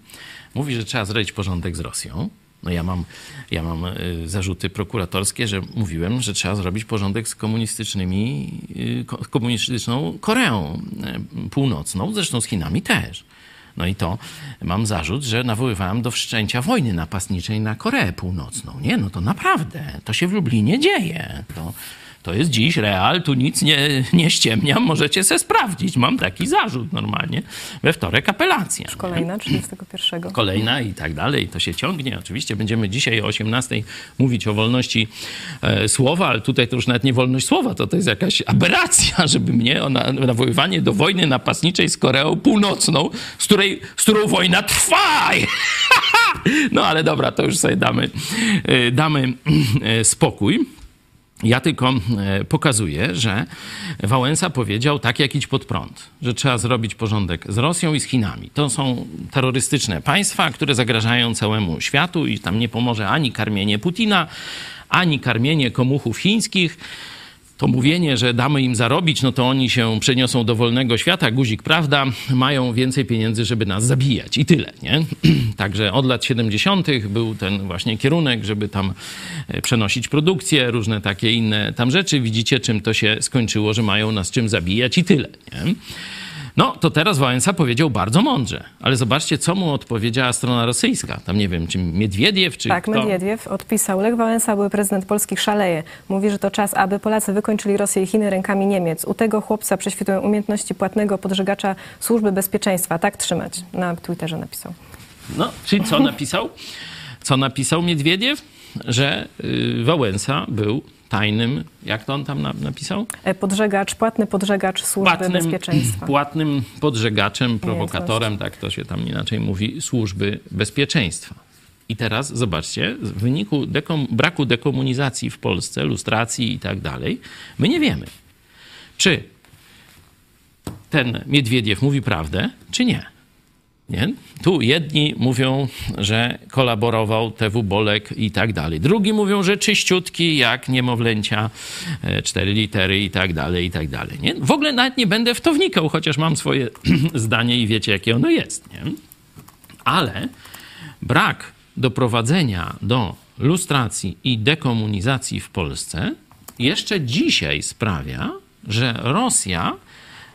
Mówi, że trzeba zrobić porządek z Rosją. No ja mam, ja mam y, zarzuty prokuratorskie, że mówiłem, że trzeba zrobić porządek z komunistycznymi, y, ko- komunistyczną Koreą y, Północną, zresztą z Chinami też. No i to mam zarzut, że nawoływałem do wszczęcia wojny napastniczej na Koreę Północną. Nie, no to naprawdę, to się w Lublinie dzieje. To, to jest dziś real, tu nic nie, nie ściemniam, możecie se sprawdzić. Mam taki zarzut normalnie. We wtorek apelacja. nie? Kolejna, 31. kolejna i tak dalej. To się ciągnie. Oczywiście będziemy dzisiaj o 18 mówić o wolności e, słowa, ale tutaj to już nawet nie wolność słowa, to to jest jakaś aberracja, żeby mnie o na, nawoływanie do wojny napastniczej z Koreą Północną, z, której, z którą wojna trwa. no ale dobra, to już sobie damy, e, damy e, spokój. Ja tylko e, pokazuję, że Wałęsa powiedział tak jak idź pod prąd, że trzeba zrobić porządek z Rosją i z Chinami. To są terrorystyczne państwa, które zagrażają całemu światu i tam nie pomoże ani karmienie Putina, ani karmienie komuchów chińskich. To mówienie, że damy im zarobić, no to oni się przeniosą do wolnego świata, guzik prawda, mają więcej pieniędzy, żeby nas zabijać i tyle, nie? Także od lat 70. był ten właśnie kierunek, żeby tam e, przenosić produkcję, różne takie inne tam rzeczy. Widzicie, czym to się skończyło, że mają nas czym zabijać i tyle, nie? No, to teraz Wałęsa powiedział bardzo mądrze, ale zobaczcie, co mu odpowiedziała strona rosyjska. Tam nie wiem, czy Miedwiediew, czy Tak, kto. Medwiediew odpisał. Lech Wałęsa, były prezydent polskich, szaleje. Mówi, że to czas, aby Polacy wykończyli Rosję i Chiny rękami Niemiec. U tego chłopca prześwitują umiejętności płatnego podżegacza służby bezpieczeństwa. Tak trzymać. Na Twitterze napisał. No, czyli co napisał? Co napisał Miedwiediew? Że y, Wałęsa był tajnym, jak to on tam na, napisał? E, Podżegacz, płatny podżegacz służby bezpieczeństwa. płatnym podżegaczem, prowokatorem, tak to się tam inaczej mówi, służby bezpieczeństwa. I teraz zobaczcie, w wyniku dekom, braku dekomunizacji w Polsce, lustracji i tak dalej, my nie wiemy, czy ten Miedwiediew mówi prawdę, czy nie. Nie? Tu jedni mówią, że kolaborował TW Bolek i tak dalej. Drugi mówią, że czyściutki jak niemowlęcia, e, cztery litery i tak dalej, i tak dalej. Nie? W ogóle nawet nie będę w to wnikał, chociaż mam swoje zdanie i wiecie, jakie ono jest. Nie? Ale brak doprowadzenia do lustracji i dekomunizacji w Polsce jeszcze dzisiaj sprawia, że Rosja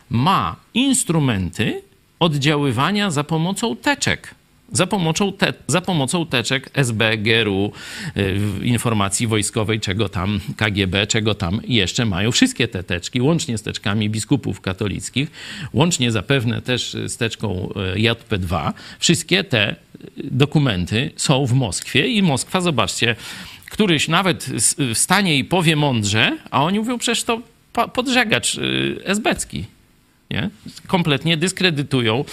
ma instrumenty oddziaływania za pomocą teczek. Za pomocą, te, za pomocą teczek SB, GRU, y, informacji wojskowej, czego tam KGB, czego tam jeszcze mają. Wszystkie te teczki, łącznie z teczkami biskupów katolickich, łącznie zapewne też z teczką y, JP2, wszystkie te y, dokumenty są w Moskwie i Moskwa, zobaczcie, któryś nawet wstanie i powie mądrze, a oni mówią przecież to podżegacz esbecki. Nie? Kompletnie dyskredytują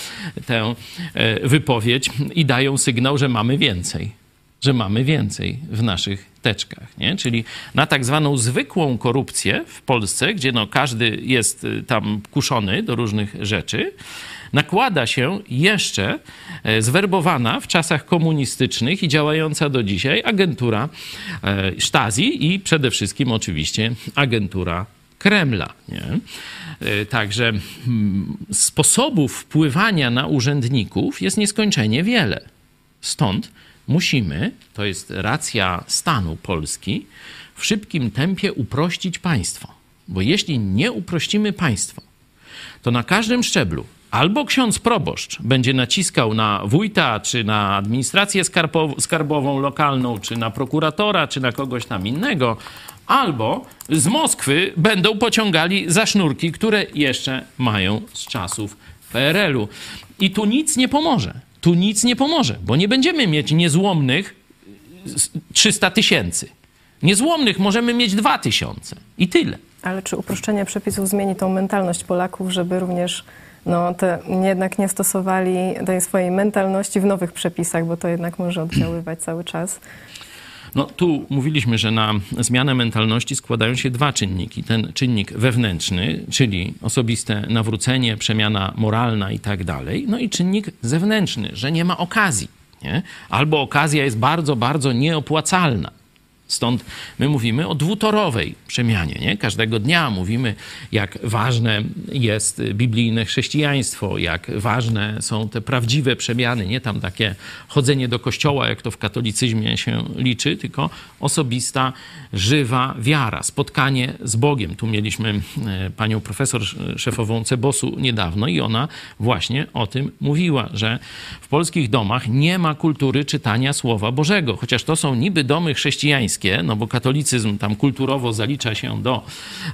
tę e, wypowiedź i dają sygnał, że mamy więcej. Że mamy więcej w naszych teczkach. Nie? Czyli na tak zwaną zwykłą korupcję w Polsce, gdzie no każdy jest y, tam kuszony do różnych rzeczy, nakłada się jeszcze e, zwerbowana w czasach komunistycznych i działająca do dzisiaj agentura e, Stasi i przede wszystkim oczywiście agentura Kremla. Nie? E, także mm, sposobów wpływania na urzędników jest nieskończenie wiele. Stąd musimy, to jest racja stanu Polski, w szybkim tempie uprościć państwo. Bo jeśli nie uprościmy państwo, to na każdym szczeblu albo ksiądz proboszcz będzie naciskał na wójta, czy na administrację skarbową lokalną, czy na prokuratora, czy na kogoś tam innego, albo z Moskwy będą pociągali za sznurki, które jeszcze mają z czasów PRL-u. I tu nic nie pomoże. Tu nic nie pomoże, bo nie będziemy mieć niezłomnych 300 tysięcy. Niezłomnych możemy mieć 2 tysiące i tyle. Ale czy uproszczenie przepisów zmieni tą mentalność Polaków, żeby również no, te, jednak nie stosowali tej swojej mentalności w nowych przepisach, bo to jednak może oddziaływać cały czas? No tu mówiliśmy, że na zmianę mentalności składają się dwa czynniki. Ten czynnik wewnętrzny, czyli osobiste nawrócenie, przemiana moralna i tak dalej. No i czynnik zewnętrzny, że nie ma okazji. Nie? Albo okazja jest bardzo, bardzo nieopłacalna. Stąd my mówimy o dwutorowej przemianie. Nie? Każdego dnia mówimy, jak ważne jest biblijne chrześcijaństwo, jak ważne są te prawdziwe przemiany, nie tam takie chodzenie do kościoła, jak to w katolicyzmie się liczy, tylko osobista, żywa wiara, spotkanie z Bogiem. Tu mieliśmy e, panią profesor szefową Cebosu niedawno i ona właśnie o tym mówiła, że w polskich domach nie ma kultury czytania Słowa Bożego, chociaż to są niby domy chrześcijańskie, no bo katolicyzm tam kulturowo zalicza się do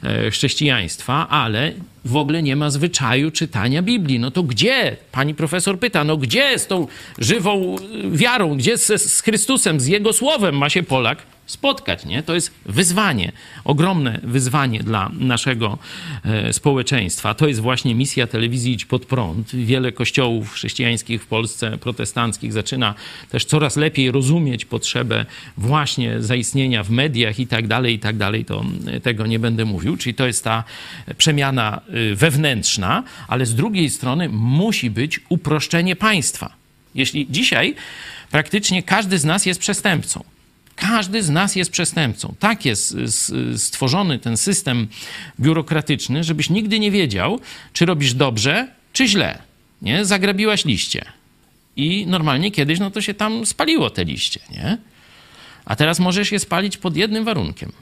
e, chrześcijaństwa, ale w ogóle nie ma zwyczaju czytania Biblii. No to gdzie? Pani profesor pyta, no gdzie z tą żywą wiarą, gdzie z, z Chrystusem, z Jego Słowem ma się Polak spotkać, nie? To jest wyzwanie, ogromne wyzwanie dla naszego e, społeczeństwa. To jest właśnie misja telewizji Idź Pod Prąd. Wiele kościołów chrześcijańskich w Polsce, protestanckich zaczyna też coraz lepiej rozumieć potrzebę właśnie zaistnienia w mediach i tak dalej, i tak dalej. To e, tego nie będę mówił. Czyli to jest ta przemiana e, wewnętrzna, ale z drugiej strony musi być uproszczenie państwa. Jeśli dzisiaj praktycznie każdy z nas jest przestępcą, każdy z nas jest przestępcą. Tak jest stworzony ten system biurokratyczny, żebyś nigdy nie wiedział, czy robisz dobrze, czy źle. Nie? Zagrabiłaś liście. I normalnie kiedyś no to się tam spaliło te liście, nie? A teraz możesz je spalić pod jednym warunkiem.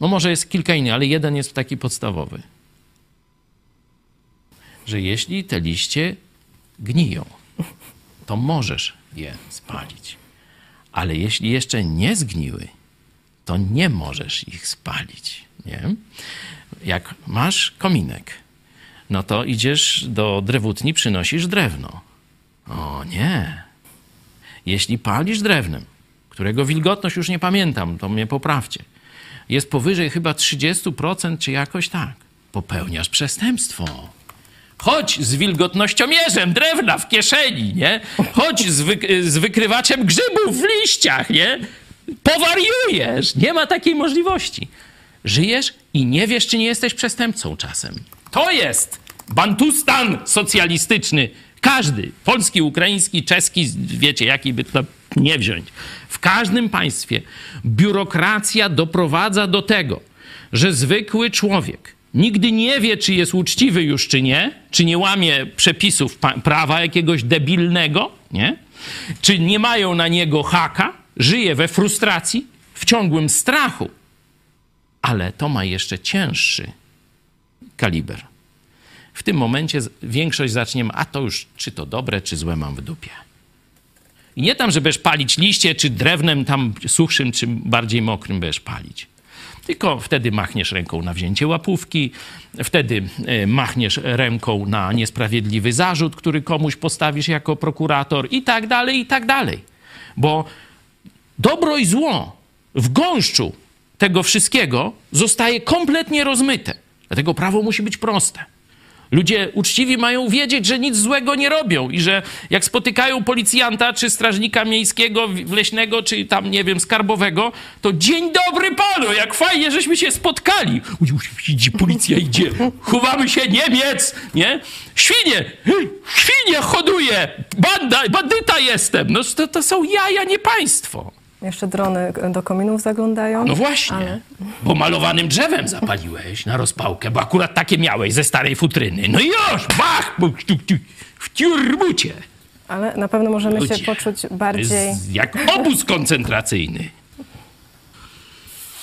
No może jest kilka innych, ale jeden jest taki podstawowy. Że jeśli te liście gniją, to możesz je spalić. Ale jeśli jeszcze nie zgniły, to nie możesz ich spalić. Nie? Jak masz kominek, no to idziesz do drewutni, przynosisz drewno. O nie. Jeśli palisz drewnem, którego wilgotność już nie pamiętam, to mnie poprawcie, jest powyżej chyba 30% czy jakoś tak, popełniasz przestępstwo. Chodź z wilgotnościomierzem drewna w kieszeni, nie? Chodź z, wy, z wykrywaczem grzybów w liściach, nie? Powariujesz! Nie ma takiej możliwości. Żyjesz i nie wiesz, czy nie jesteś przestępcą czasem. To jest bantustan socjalistyczny. Każdy, polski, ukraiński, czeski, wiecie, jaki by to nie wziąć. W każdym państwie biurokracja doprowadza do tego, że zwykły człowiek nigdy nie wie, czy jest uczciwy już, czy nie, czy nie łamie przepisów prawa jakiegoś debilnego, nie? Czy nie mają na niego haka, żyje we frustracji, w ciągłym strachu. Ale to ma jeszcze cięższy kaliber. W tym momencie większość zacznie, a to już czy to dobre, czy złe mam w dupie. I nie tam, że będziesz palić liście, czy drewnem tam suchszym, czy bardziej mokrym będziesz palić. Tylko wtedy machniesz ręką na wzięcie łapówki, wtedy e, machniesz ręką na niesprawiedliwy zarzut, który komuś postawisz jako prokurator i tak dalej, i tak dalej. Bo dobro i zło w gąszczu tego wszystkiego zostaje kompletnie rozmyte. Dlatego prawo musi być proste. Ludzie uczciwi mają wiedzieć, że nic złego nie robią i że jak spotykają policjanta, czy strażnika miejskiego, leśnego, czy tam, nie wiem, skarbowego, to dzień dobry panu, jak fajnie, żeśmy się spotkali. Idzie, policja idzie, chowamy się, Niemiec, nie? Świnie, świnie hoduje, banda, bandyta jestem. No to, to są jaja, nie państwo. Jeszcze drony do kominów zaglądają. No właśnie, ale- bo malowanym drzewem zapaliłeś na rozpałkę, bo akurat takie miałeś ze starej futryny. No i już, bach, w tiurbucie. Ale na pewno możemy się Ludzie, poczuć To bardziej... jak obóz koncentracyjny.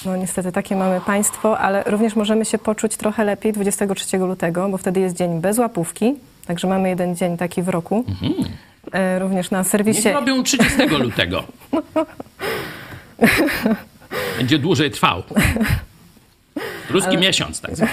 No niestety takie mamy państwo, ale również możemy się poczuć trochę lepiej 23 lutego, bo wtedy jest dzień bez łapówki, także mamy jeden dzień taki w roku. E, Również na Niech serwisie... robią 30 lutego. Będzie dłużej trwał. Ruski miesiąc tak zwany.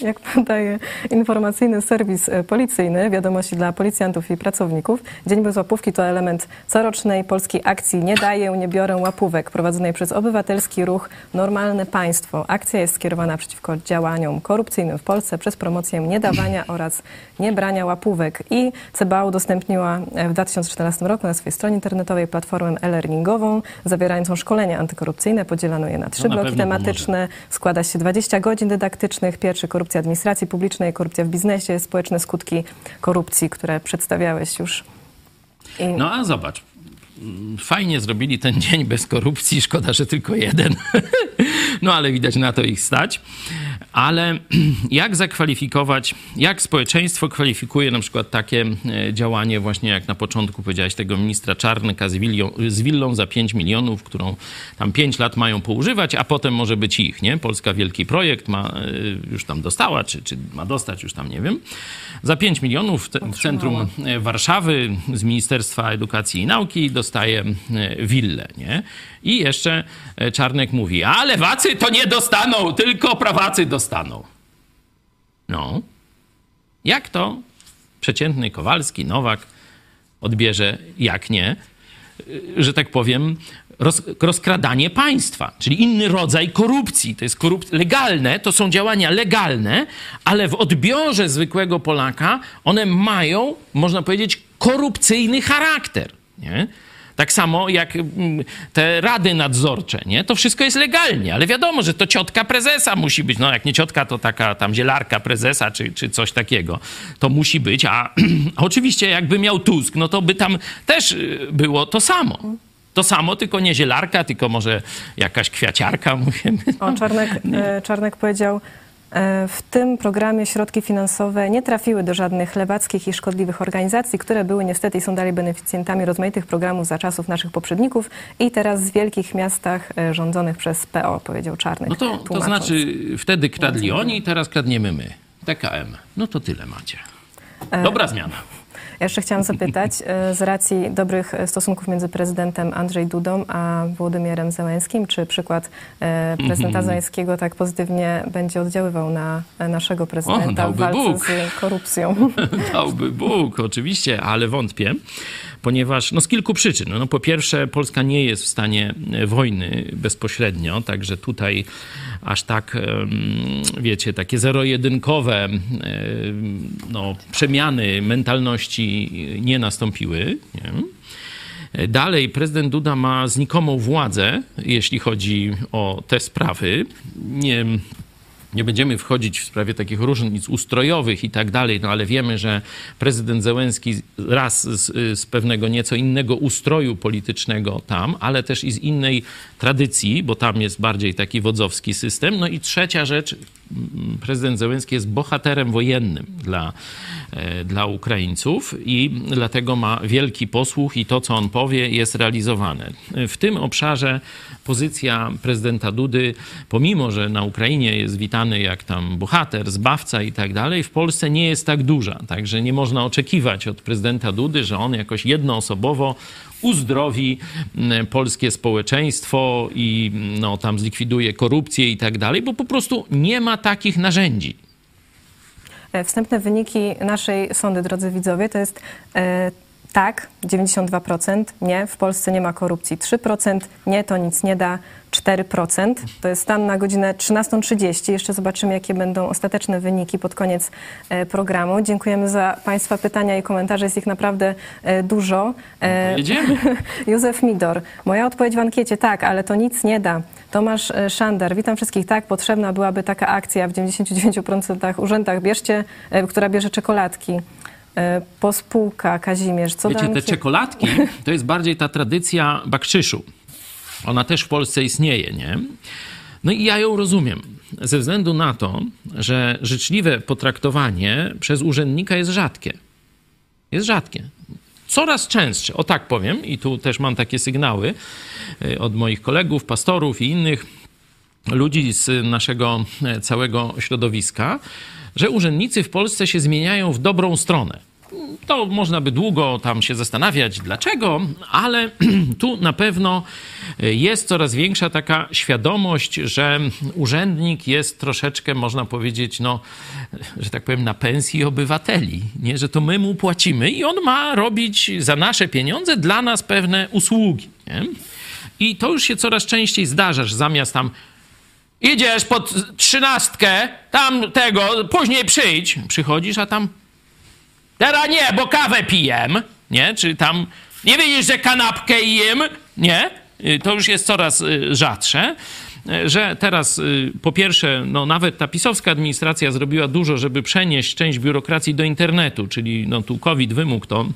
Jak podaje informacyjny serwis e, policyjny, wiadomości dla policjantów i pracowników, Dzień bez łapówki to element corocznej polskiej akcji Nie daję, nie biorę łapówek, prowadzonej przez obywatelski ruch Normalne Państwo. Akcja jest skierowana przeciwko działaniom korupcyjnym w Polsce przez promocję niedawania oraz niebrania łapówek. I CBA udostępniła e, w 2014 roku na swojej stronie internetowej platformę e-learningową, zawierającą szkolenia antykorupcyjne. Podzielano je na trzy No bloki tematyczne. Składa się 20 godzin dydaktycznych. Pierwszy korupcja administracji publicznej, korupcja w biznesie, społeczne skutki korupcji, które przedstawiałeś już. I No a zobacz. Fajnie zrobili ten dzień bez korupcji, szkoda, że tylko jeden. No ale widać na to ich stać. Ale jak zakwalifikować, jak społeczeństwo kwalifikuje na przykład takie e, działanie, właśnie jak na początku powiedziałeś, tego ministra Czarnka z, willią, z willą za 5 milionów, którą tam 5 lat mają poużywać, a potem może być ich, nie? Polska wielki projekt ma, e, już tam dostała, czy, czy ma dostać, już tam nie wiem. Za 5 milionów w, te- w centrum e, Warszawy z Ministerstwa Edukacji i Nauki dostaje willę, nie? I jeszcze e, Czarnek mówi, a lewacy to nie dostaną, tylko prawacy dostaną. No. Jak to przeciętny Kowalski, Nowak odbierze, jak nie, y, że tak powiem, roz, rozkradanie państwa, czyli inny rodzaj korupcji. To jest korup- legalne, to są działania legalne, ale w odbiorze zwykłego Polaka one mają, można powiedzieć, korupcyjny charakter. Nie? Tak samo jak mm, te rady nadzorcze, nie? To wszystko jest legalnie, ale wiadomo, że to ciotka prezesa musi być. No jak nie ciotka, to taka tam zielarka prezesa czy, czy coś takiego. To musi być, a oczywiście jakby miał Tusk, no to by tam też y, było to samo. To samo, tylko nie zielarka, tylko może jakaś kwiaciarka, mówimy. o, Czarnek, e, Czarnek powiedział, w tym programie środki finansowe nie trafiły do żadnych lewackich i szkodliwych organizacji, które były niestety i są dalej beneficjentami rozmaitych programów za czasów naszych poprzedników i teraz w wielkich miastach e, rządzonych przez PO, powiedział Czarnek. No to, to znaczy, wtedy kradli oni, teraz kradniemy my. TKM. No to tyle macie. Dobra zmiana. Ja jeszcze chciałam zapytać, e, z racji dobrych e, stosunków między prezydentem Andrzej Dudą a Włodymirem Zełenskim, czy przykład e, prezydenta Mhm. Zełenskiego tak pozytywnie będzie oddziaływał na naszego prezydenta w dałby walce Bóg. z korupcją? Dałby Bóg, oczywiście, ale wątpię, ponieważ no z kilku przyczyn. No, po pierwsze, Polska nie jest w stanie e, wojny bezpośrednio, także tutaj aż tak, wiecie, takie zero-jedynkowe em, no, przemiany mentalności nie nastąpiły. Nie? Dalej, prezydent Duda ma znikomą władzę, jeśli chodzi o te sprawy. Nie, nie będziemy wchodzić w sprawie takich różnic ustrojowych i tak dalej, no ale wiemy, że prezydent Zełenski raz z, z pewnego nieco innego ustroju politycznego tam, ale też i z innej tradycji, bo tam jest bardziej taki wodzowski system. No i trzecia rzecz, prezydent Zełenski jest bohaterem wojennym dla, e, dla Ukraińców i dlatego ma wielki posłuch i to, co on powie, jest realizowane. W tym obszarze pozycja prezydenta Dudy, pomimo, że na Ukrainie jest witany jak tam bohater, zbawca i tak dalej, w Polsce nie jest tak duża. Także nie można oczekiwać od prezydenta Dudy, że on jakoś jednoosobowo uzdrowi mm, polskie społeczeństwo i mm, no, tam zlikwiduje korupcję i tak dalej, bo po prostu nie ma takich narzędzi. E, Wstępne wyniki naszej sądy, drodzy widzowie, to jest e, Tak, 92%. Nie, w Polsce nie ma korupcji 3%. Nie, to nic nie da 4%. To jest stan na godzinę 13.30. Jeszcze zobaczymy, jakie będą ostateczne wyniki pod koniec e, programu. Dziękujemy za Państwa pytania i komentarze. Jest ich naprawdę e, dużo. E, Jedziemy. Józef Midor. Moja odpowiedź w ankiecie tak, ale to nic nie da. Tomasz Szander. Witam wszystkich. Tak, potrzebna byłaby taka akcja w 99% urzędach. Bierzcie, która bierze czekoladki. E, Pospółka, Kazimierz. Co Wiecie, te czekoladki to jest bardziej ta tradycja bakczyszu. Ona też w Polsce istnieje, nie? No i ja ją rozumiem. Ze względu na to, że życzliwe potraktowanie przez urzędnika jest rzadkie. Jest rzadkie. Coraz częstsze, o tak powiem, i tu też mam takie sygnały y, od moich kolegów, pastorów i innych ludzi z naszego e, całego środowiska, że urzędnicy w Polsce się zmieniają w dobrą stronę. To można by długo tam się zastanawiać, dlaczego, ale tu na pewno e, jest coraz większa taka świadomość, że urzędnik jest troszeczkę, można powiedzieć, no, że tak powiem, na pensji obywateli, nie? że to my mu płacimy i on ma robić za nasze pieniądze dla nas pewne usługi. Nie? I to już się coraz częściej zdarza, że zamiast tam idziesz pod trzynastkę, tam tego, później przyjdź, przychodzisz, a tam Teraz nie, bo kawę piję, nie? Czy tam nie widzisz, że kanapkę jem, nie? Y, To już jest coraz y, rzadsze, y, że teraz po pierwsze, no nawet ta pisowska administracja zrobiła dużo, żeby przenieść część biurokracji do internetu, czyli no tu COVID wymógł to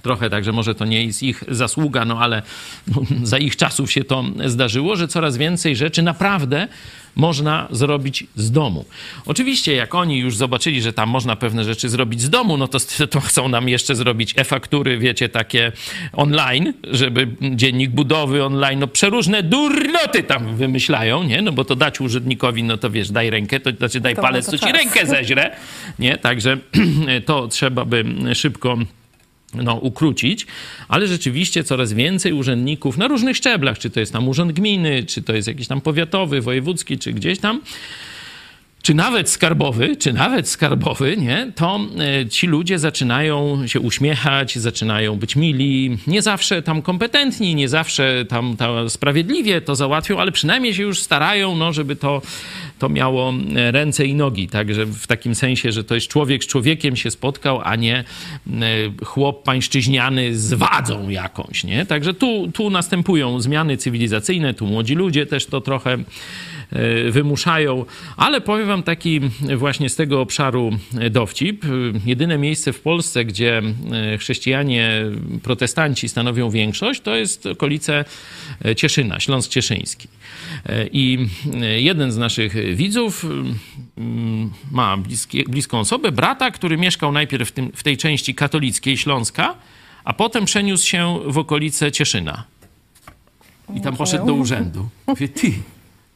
trochę, także może to nie jest ich zasługa, no ale no, za ich czasów się to zdarzyło, że coraz więcej rzeczy naprawdę można zrobić z domu. Oczywiście, jak oni już zobaczyli, że tam można pewne rzeczy zrobić z domu, no to, to chcą nam jeszcze zrobić e-faktury, wiecie, takie online, żeby dziennik budowy online, no przeróżne durnoty tam wymyślają, nie? No bo to dać urzędnikowi, no to wiesz, daj rękę, to znaczy daj To palec, to to ci rękę zeźrę, nie? Także to trzeba by szybko no, ukrócić, ale rzeczywiście coraz więcej urzędników na różnych szczeblach, czy to jest tam urząd gminy, czy to jest jakiś tam powiatowy, wojewódzki, czy gdzieś tam, czy nawet skarbowy, czy nawet skarbowy, nie, to e, ci ludzie zaczynają się uśmiechać, zaczynają być mili, nie zawsze tam kompetentni, nie zawsze tam, tam sprawiedliwie to załatwią, ale przynajmniej się już starają, no, żeby to, to miało e, ręce i nogi, także w takim sensie, że to jest człowiek z człowiekiem się spotkał, a nie e, chłop pańszczyźniany z wadzą jakąś, nie? Także tu, tu następują zmiany cywilizacyjne, tu młodzi ludzie też to trochę wymuszają, ale powiem wam taki właśnie z tego obszaru dowcip. Jedyne miejsce w Polsce, gdzie e, chrześcijanie, protestanci stanowią większość, to jest okolice e, Cieszyna, Śląsk Cieszyński. E, I e, jeden z naszych widzów mm, ma bliskie, bliską osobę, brata, który mieszkał najpierw w, tym, w tej części katolickiej Śląska, a potem przeniósł się w okolice Cieszyna. I tam poszedł do urzędu. Mówię, ty,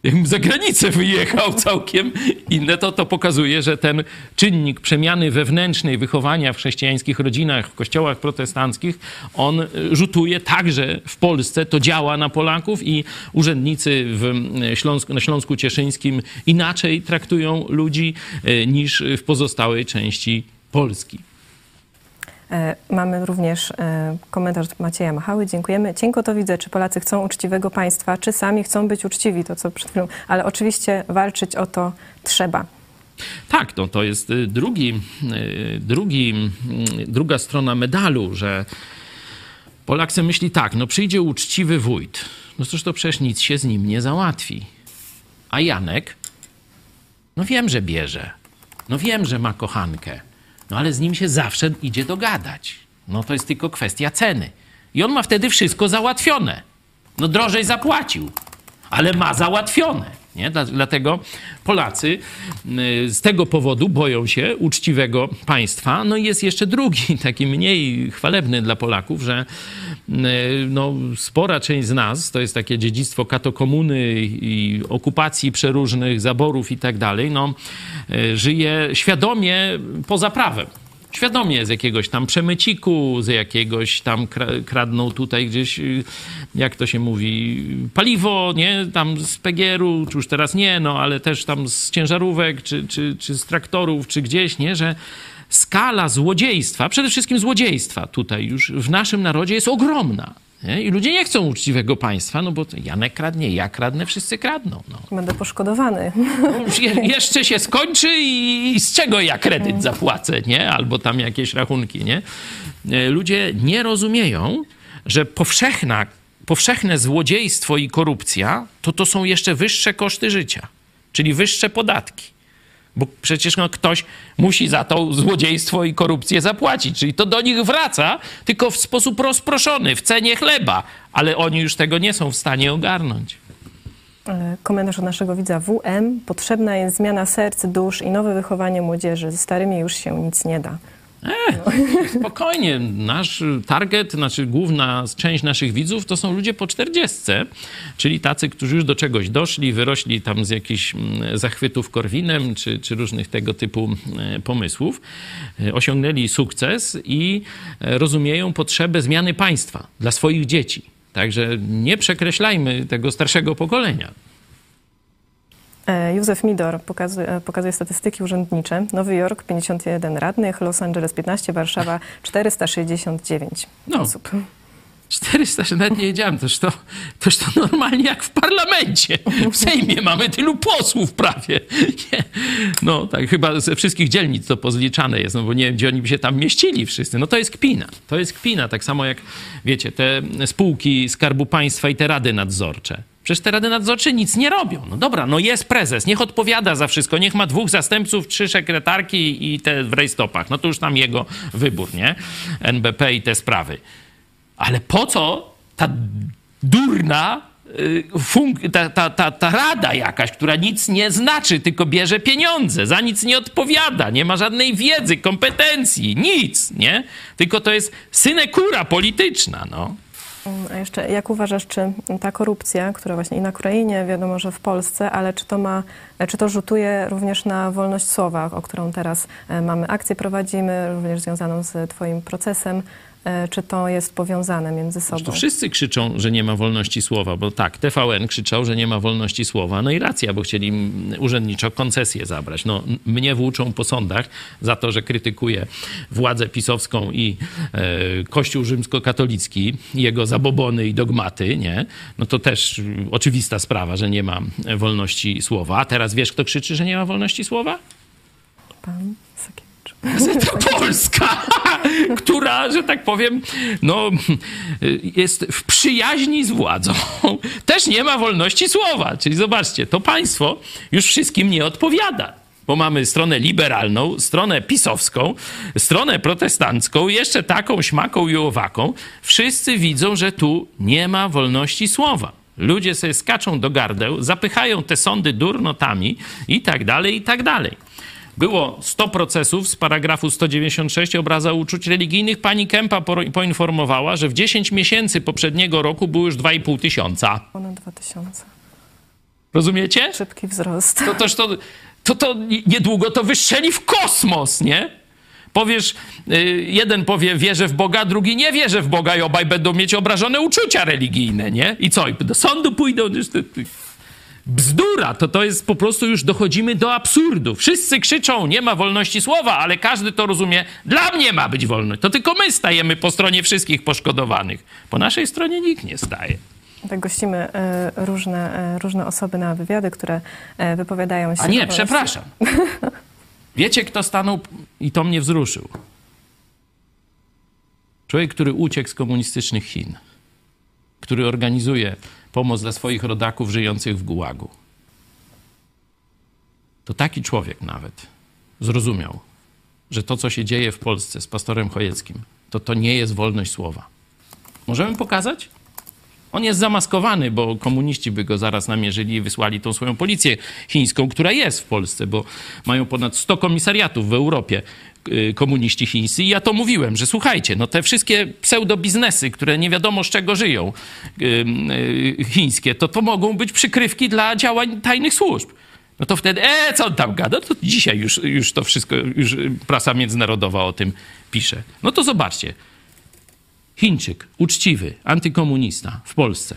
jakbym za granicę wyjechał całkiem inne, to to pokazuje, że ten czynnik przemiany wewnętrznej wychowania w chrześcijańskich rodzinach, w kościołach protestanckich, on rzutuje także w Polsce, to działa na Polaków i urzędnicy na Śląsku Cieszyńskim inaczej traktują ludzi y, niż w pozostałej części Polski. E, Mamy również e, komentarz Macieja Machały. Dziękujemy. Cienko to widzę, czy Polacy chcą uczciwego państwa, czy sami chcą być uczciwi, to co przed chwilą. Ale oczywiście walczyć o to trzeba. Tak, no to jest y, drugi, y, drugi, mm, druga strona medalu, że Polak sobie myśli tak, no przyjdzie uczciwy wójt, no cóż to przecież nic się z nim nie załatwi. A Janek, no wiem, że bierze, no wiem, że ma kochankę, no ale z nim się zawsze idzie dogadać. No to jest tylko kwestia ceny. I on ma wtedy wszystko załatwione. No drożej zapłacił, ale ma załatwione. Nie? Dla- Dlatego Polacy y, z tego powodu boją się uczciwego państwa. No i jest jeszcze drugi, taki mniej chwalebny dla Polaków, że y, no, spora część z nas, to jest takie dziedzictwo katokomuny i okupacji przeróżnych, zaborów i tak dalej, no, y, żyje świadomie poza prawem świadomie z jakiegoś tam przemyciku, z jakiegoś tam kra- kradną tutaj gdzieś, y, jak to się mówi, paliwo, nie, tam z PGR-u, czy już teraz nie, no, ale też tam z ciężarówek, czy, czy, czy z traktorów, czy gdzieś, nie, że skala złodziejstwa, przede wszystkim złodziejstwa tutaj już w naszym narodzie jest ogromna. Nie? I ludzie nie chcą uczciwego państwa, no bo Janek kradnie, ja kradnę, wszyscy kradną. No. Będę poszkodowany. Je, jeszcze się skończy i, i z czego ja kredyt zapłacę, nie? Albo tam jakieś rachunki, nie? E, Ludzie nie rozumieją, że powszechna, powszechne złodziejstwo i korupcja to to są jeszcze wyższe koszty życia, czyli wyższe podatki. Bo przecież no, ktoś musi za to złodziejstwo i korupcję zapłacić. Czyli to do nich wraca, tylko w sposób rozproszony, w cenie chleba. Ale oni już tego nie są w stanie ogarnąć. E, Komentarz od naszego widza WM. Potrzebna jest zmiana serc, dusz i nowe wychowanie młodzieży. Ze starymi już się nic nie da. Spokojnie, nasz target, znaczy główna część naszych widzów to są ludzie po 40, czyli tacy, którzy już do czegoś doszli, wyrośli tam z jakichś mm, zachwytów korwinem, czy, czy różnych tego typu e, pomysłów, e, osiągnęli sukces i e, rozumieją potrzebę zmiany państwa dla swoich dzieci. Także nie przekreślajmy tego starszego pokolenia. E, Józef Midor pokazuje, pokazuje statystyki urzędnicze. Nowy Jork 51 radnych, Los Angeles 15, Warszawa 469 No. osób. 400, że nawet nie wiedziałem, toż to, toż to normalnie jak w parlamencie. W Sejmie mamy tylu posłów prawie. Nie. No tak, chyba ze wszystkich dzielnic to pozliczane jest, no bo nie wiem, gdzie oni by się tam mieścili wszyscy. No to jest kpina. To jest kpina, tak samo jak, wiecie, te spółki Skarbu Państwa i te rady nadzorcze. Przecież te rady nadzorcze nic nie robią. No dobra, no jest prezes, niech odpowiada za wszystko, niech ma dwóch zastępców, trzy sekretarki i te w rejstopach. No to już tam jego wybór, nie? NBP i te sprawy. Ale po co ta durna y, ta, ta, ta, ta rada jakaś, która nic nie znaczy, tylko bierze pieniądze, za nic nie odpowiada, nie ma żadnej wiedzy, kompetencji, nic, nie? Tylko to jest synekura polityczna, no. A jeszcze jak uważasz, czy ta korupcja, która właśnie i na Ukrainie, wiadomo, że w Polsce, ale czy to ma, czy to rzutuje również na wolność słowa, o którą teraz e, mamy akcję prowadzimy, również związaną z twoim procesem, czy to jest powiązane między sobą? To wszyscy krzyczą, że nie ma wolności słowa, bo tak, TVN krzyczał, że nie ma wolności słowa. No i racja, bo chcieli urzędniczo koncesję zabrać. No, mnie włóczą po sądach za to, że krytykuję władzę pisowską i e, Kościół rzymskokatolicki, jego zabobony i dogmaty, nie? No to też oczywista sprawa, że nie ma e, wolności słowa. A teraz wiesz, kto krzyczy, że nie ma wolności słowa? Pan Sakiewicz. Gazeta Polska, która, że tak powiem, no, jest w przyjaźni z władzą. Też nie ma wolności słowa. Czyli zobaczcie, to państwo już wszystkim nie odpowiada. Bo mamy stronę liberalną, stronę pisowską, stronę protestancką, jeszcze taką śmaką i owaką. Wszyscy widzą, że tu nie ma wolności słowa. Ludzie sobie skaczą do gardeł, zapychają te sądy durnotami i tak dalej, i tak dalej. Było 100 procesów z paragrafu 196 obraza uczuć religijnych. Pani Kępa por- poinformowała, że w 10 miesięcy poprzedniego roku było już 2,5 tysiąca. Ponad 2000. Rozumiecie? Szybki wzrost. To też to, to, to niedługo to wystrzeli w kosmos, nie? Powiesz, y, jeden powie wierzę w Boga, drugi nie wierzę w Boga i obaj będą mieć obrażone uczucia religijne, nie? I co? I do sądu pójdą? Ty- ty- Bzdura, to to jest po prostu już dochodzimy do absurdu. Wszyscy krzyczą, nie ma wolności słowa, ale każdy to rozumie, dla mnie ma być wolność. To tylko my stajemy po stronie wszystkich poszkodowanych. Po naszej stronie nikt nie staje. Tak gościmy e, różne, e, różne osoby na wywiady, które e, wypowiadają się. A nie, przepraszam. Wiecie, kto stanął i to mnie wzruszył? Człowiek, który uciekł z komunistycznych Chin, który organizuje pomoc dla swoich rodaków żyjących w gułagu. To taki człowiek nawet zrozumiał, że to, co się dzieje w Polsce z pastorem Chojeckim, to to nie jest wolność słowa. Możemy pokazać? On jest zamaskowany, bo komuniści by go zaraz namierzyli i wysłali tą swoją policję chińską, która jest w Polsce, bo mają ponad 100 komisariatów w Europie komuniści chińscy. I ja to mówiłem, że słuchajcie, no te wszystkie pseudobiznesy, które nie wiadomo z czego żyją, y, y, chińskie, to to mogą być przykrywki dla działań tajnych służb. No to wtedy, e, co on tam gada? To dzisiaj już, już to wszystko, już y, prasa międzynarodowa o tym pisze. No to zobaczcie. Chińczyk, uczciwy, antykomunista w Polsce.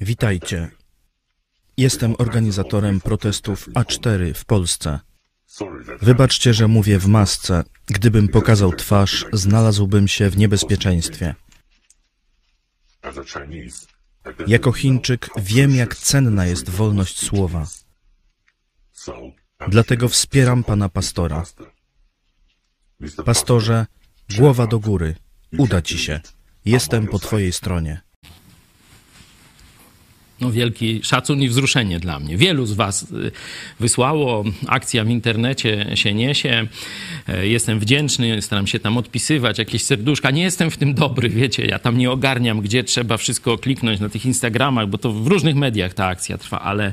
Witajcie. Jestem organizatorem protestów A4 w Polsce. Wybaczcie, że mówię w masce. Gdybym pokazał twarz, znalazłbym się w niebezpieczeństwie. Jako Chińczyk wiem, jak cenna jest wolność słowa. Dlatego wspieram pana pastora. Pastorze, głowa do góry. Uda ci się. Jestem po twojej stronie. No, wielki szacun i wzruszenie dla mnie. Wielu z Was y, wysłało, akcja w internecie się niesie. E, Jestem wdzięczny, staram się tam odpisywać jakieś serduszka. Nie jestem w tym dobry, wiecie, ja tam nie ogarniam, gdzie trzeba wszystko kliknąć na tych Instagramach, bo to w różnych mediach ta akcja trwa, ale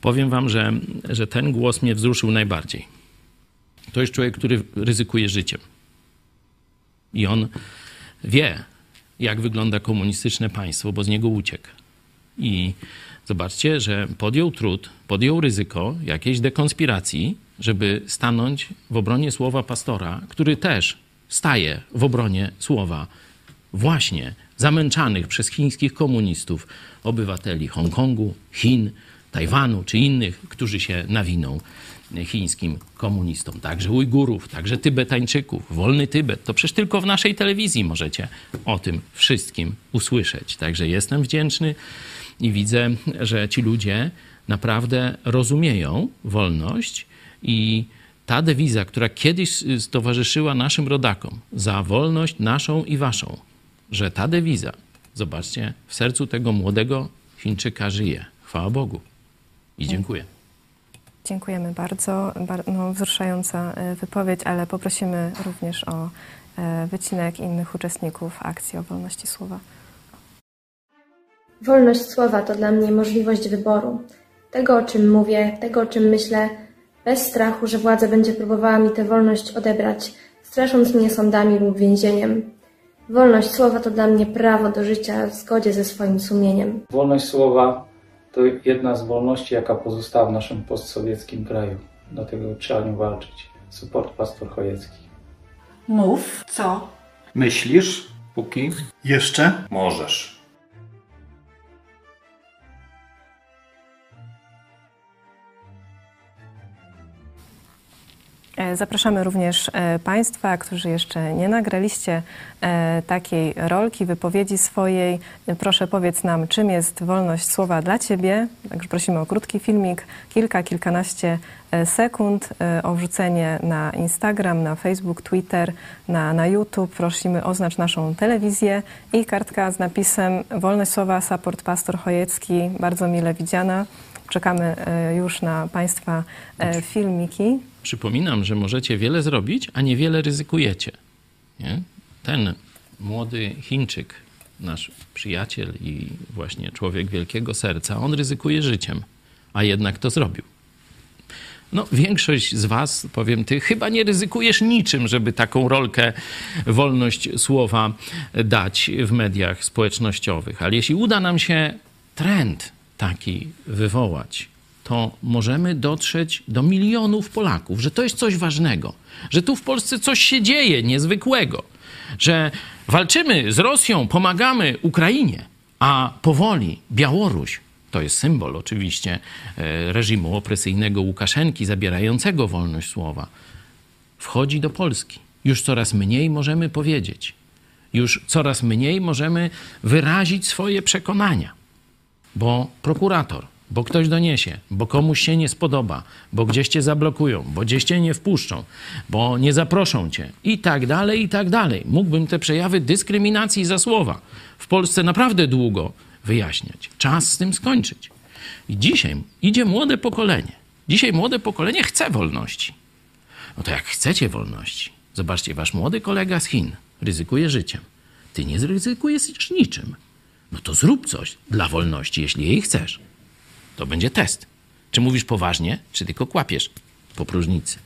powiem Wam, że, że ten głos mnie wzruszył najbardziej. To jest człowiek, który ryzykuje życiem. I on wie, jak wygląda komunistyczne państwo, bo z niego uciekł. I zobaczcie, że podjął trud, podjął ryzyko jakiejś dekonspiracji, żeby stanąć w obronie słowa pastora, który też staje w obronie słowa właśnie zamęczanych przez chińskich komunistów obywateli Hongkongu, Chin, Tajwanu czy innych, którzy się nawiną chińskim komunistom, także Ujgurów, także Tybetańczyków, wolny Tybet. To przecież tylko w naszej telewizji możecie o tym wszystkim usłyszeć. Także jestem wdzięczny i widzę, że ci ludzie naprawdę rozumieją wolność i ta dewiza, która kiedyś towarzyszyła naszym rodakom za wolność naszą i waszą, że ta dewiza, zobaczcie, w sercu tego młodego Chińczyka żyje. Chwała Bogu. I dziękuję. Dziękujemy bardzo. Bar no, wzruszająca e, wypowiedź, ale poprosimy również o e, wycinek innych uczestników akcji o wolności słowa. Wolność słowa to dla mnie możliwość wyboru. Tego, o czym mówię, tego, o czym myślę, bez strachu, że władza będzie próbowała mi tę wolność odebrać, strasząc mnie sądami lub więzieniem. Wolność słowa to dla mnie prawo do życia w zgodzie ze swoim sumieniem. Wolność słowa to jedna z wolności, jaka pozostała w naszym postsowieckim kraju. Dlatego trzeba nią walczyć. Support Pastor Chojecki. Mów, co Myślisz, póki Jeszcze? możesz. Zapraszamy również e, Państwa, którzy jeszcze nie nagraliście e, takiej rolki, wypowiedzi swojej. E, Proszę powiedz nam, czym jest wolność słowa dla Ciebie. Także prosimy o krótki filmik, kilka, kilkanaście e, sekund, e, o wrzucenie na Instagram, na Facebook, Twitter, na, na YouTube. Prosimy oznacz naszą telewizję i kartka z napisem Wolność słowa, support Pastor Chojecki, bardzo mile widziana. Czekamy e, już na Państwa e, filmiki. Przypominam, że możecie wiele zrobić, a niewiele ryzykujecie. Nie? Ten młody Chińczyk, nasz przyjaciel i właśnie człowiek wielkiego serca, on ryzykuje życiem, a jednak to zrobił. No, większość z Was, powiem Ty, chyba nie ryzykujesz niczym, żeby taką rolkę wolność słowa dać w mediach społecznościowych. Ale jeśli uda nam się trend taki wywołać, to możemy dotrzeć do milionów Polaków, że to jest coś ważnego, że tu w Polsce coś się dzieje niezwykłego, że walczymy z Rosją, pomagamy Ukrainie, a powoli Białoruś to jest symbol oczywiście e, reżimu opresyjnego Łukaszenki, zabierającego wolność słowa, wchodzi do Polski. Już coraz mniej możemy powiedzieć, już coraz mniej możemy wyrazić swoje przekonania, bo prokurator, bo ktoś doniesie, bo komuś się nie spodoba, bo gdzieś cię zablokują, bo gdzieś cię nie wpuszczą, bo nie zaproszą cię i tak dalej, i tak dalej. Mógłbym te przejawy dyskryminacji za słowa w Polsce naprawdę długo wyjaśniać. Czas z tym skończyć. I dzisiaj idzie młode pokolenie. Dzisiaj młode pokolenie chce wolności. No to jak chcecie wolności, zobaczcie, wasz młody kolega z Chin ryzykuje życiem. Ty nie zryzykujesz niczym. No to zrób coś dla wolności, jeśli jej chcesz. To będzie test. Czy mówisz poważnie, czy tylko kłapiesz po próżnicy?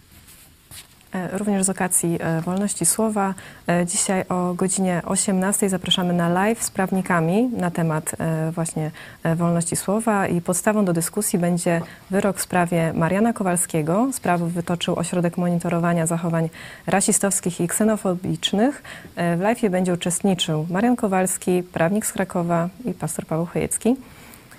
E, Również z okazji e, wolności słowa. e, Dzisiaj o godzinie 18 zapraszamy na live z prawnikami na temat właśnie wolności słowa i podstawą do dyskusji będzie wyrok w sprawie Mariana Kowalskiego. Sprawę wytoczył Ośrodek Monitorowania Zachowań Rasistowskich i Ksenofobicznych. W live będzie uczestniczył Marian Kowalski, prawnik z Krakowa i pastor Paweł Chojecki.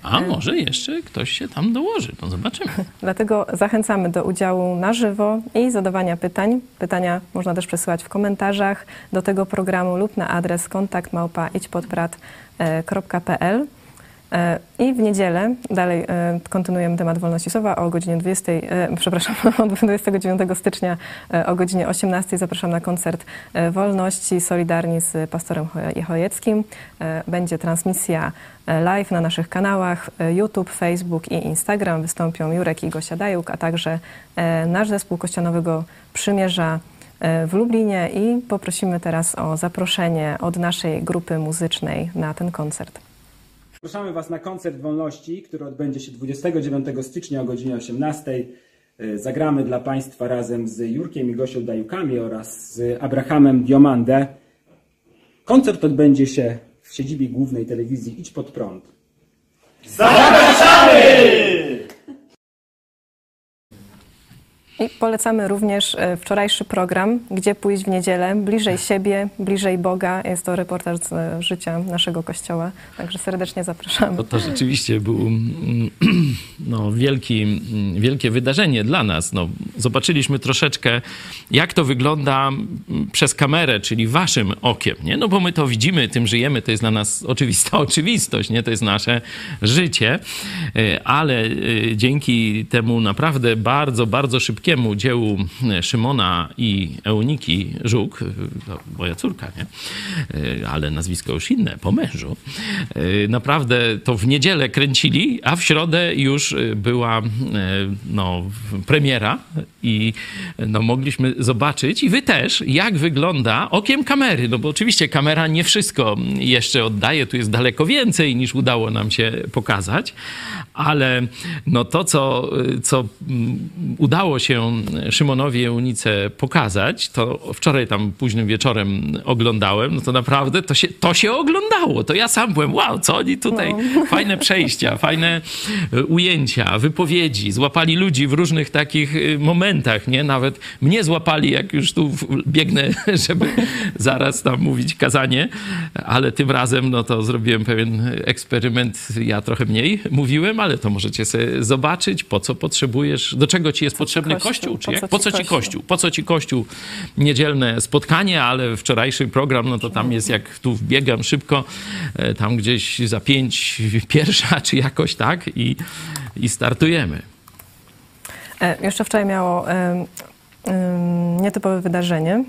A może jeszcze ktoś się tam dołoży, no zobaczymy. Dlatego zachęcamy do udziału na żywo i zadawania pytań. Pytania można też przesyłać w komentarzach do tego programu lub na adres kontakt małpa idźpodprat.pl. E, I w niedzielę dalej e, kontynuujemy temat wolności słowa o godzinie 20, e, przepraszam, od 29 stycznia e, o godzinie 18 zapraszam na koncert e, wolności solidarni z pastorem Cho- Chojeckim. E, Będzie transmisja e, live na naszych kanałach e, YouTube, Facebook i Instagram. Wystąpią Jurek i Gosia Dajuk, a także e, nasz zespół Kościanowego Przymierza e, w Lublinie i poprosimy teraz o zaproszenie od naszej grupy muzycznej na ten koncert. Zapraszamy Was na koncert wolności, który odbędzie się 29 stycznia o godzinie 18. Y, Zagramy dla Państwa razem z Jurkiem i Gosią Dajukami oraz z Abrahamem Diomandę. Koncert odbędzie się w siedzibie głównej telewizji Idź Pod Prąd. I polecamy również e, wczorajszy program, gdzie pójść w niedzielę, bliżej siebie, bliżej Boga. Jest to reportaż z e, życia naszego kościoła, także serdecznie zapraszamy. To, to rzeczywiście był mm, no, wielki, mm, wielkie wydarzenie dla nas. No, zobaczyliśmy troszeczkę, jak to wygląda mm, przez kamerę, czyli waszym okiem. Nie? No bo my to widzimy, tym żyjemy, to jest dla nas oczywista oczywistość, nie? to jest nasze życie, E, ale dzięki temu naprawdę bardzo, bardzo szybkiemu dziełu e, Szymona i Euniki Żuk, e, moja córka, nie? E, ale nazwisko już inne, po mężu, naprawdę to w niedzielę kręcili, a w środę już była no, premiera i no, mogliśmy zobaczyć i wy też, jak wygląda okiem kamery, no bo oczywiście kamera nie wszystko jeszcze oddaje, tu jest daleko więcej niż udało nam się pokazać, ale no to, co, co mm, udało się Szymonowi Eunice pokazać, to wczoraj tam późnym wieczorem oglądałem, no to naprawdę to się, to się oglądało. To ja sam byłem, wow, co oni tutaj, fajne przejścia, fajne e, ujęcia, wypowiedzi, złapali ludzi w różnych takich e, momentach, nie? Nawet mnie złapali, jak już tu biegnę, żeby zaraz tam mówić kazanie, ale tym razem, no to zrobiłem pewien eksperyment, ja trochę mniej mówiłem, ale to możecie sobie zobaczyć, po co potrzebujesz, do czego ci jest potrzebny kościół? czy Po jak? co po ci co ci Kościół? Po co ci kościół? Niedzielne spotkanie, ale wczorajszy program, no to tam jest jak tu wbiegam szybko, e, tam gdzieś za pięć pierwsza, czy jakoś tak i, i startujemy. E, Jeszcze wczoraj miało nietopowe wydarzenie.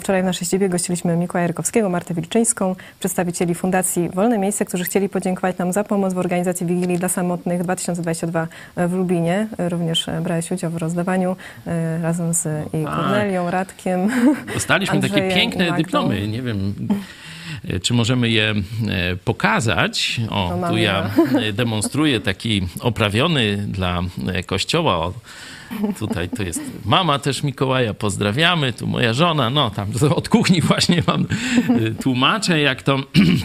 Wczoraj w naszej siedzibie gościliśmy Mikołaja Rykowskiego, Martę Wilczyńską, przedstawicieli Fundacji Wolne Miejsce, którzy chcieli podziękować nam za pomoc w organizacji Wigilii dla Samotnych 2022 w Lublinie. E, Również e, brałeś udział w rozdawaniu e, razem z i tak. Kornelią, Radkiem. Dostaliśmy takie Andrzejem piękne dyplomy. Nie wiem, e, czy możemy je pokazać. O, No, tu ja e, demonstruję taki oprawiony dla kościoła. Tutaj to jest mama też Mikołaja, pozdrawiamy, tu moja żona, no tam od kuchni właśnie wam e, tłumaczę, jak to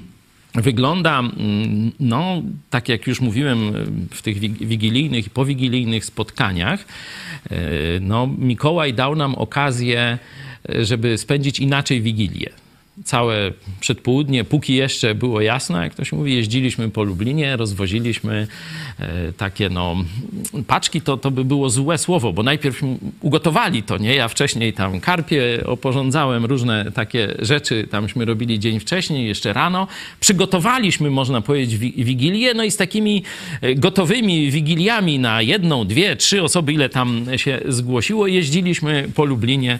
wygląda, mm, no tak jak już mówiłem e, w tych wig- wigilijnych i powigilijnych spotkaniach, e, no Mikołaj dał nam okazję, żeby spędzić inaczej Wigilię. Całe przedpołudnie, póki jeszcze było jasno, jak ktoś mówi, jeździliśmy po Lublinie, rozwoziliśmy e, takie no paczki, to, to by było złe słowo, bo najpierw ugotowali to, nie? Ja wcześniej tam karpie oporządzałem, różne takie rzeczy tamśmy robili dzień wcześniej, jeszcze rano. Przygotowaliśmy, można powiedzieć, wi- wigilię, no i z takimi e, gotowymi wigiliami na jedną, dwie, trzy osoby, ile tam się zgłosiło, jeździliśmy po Lublinie.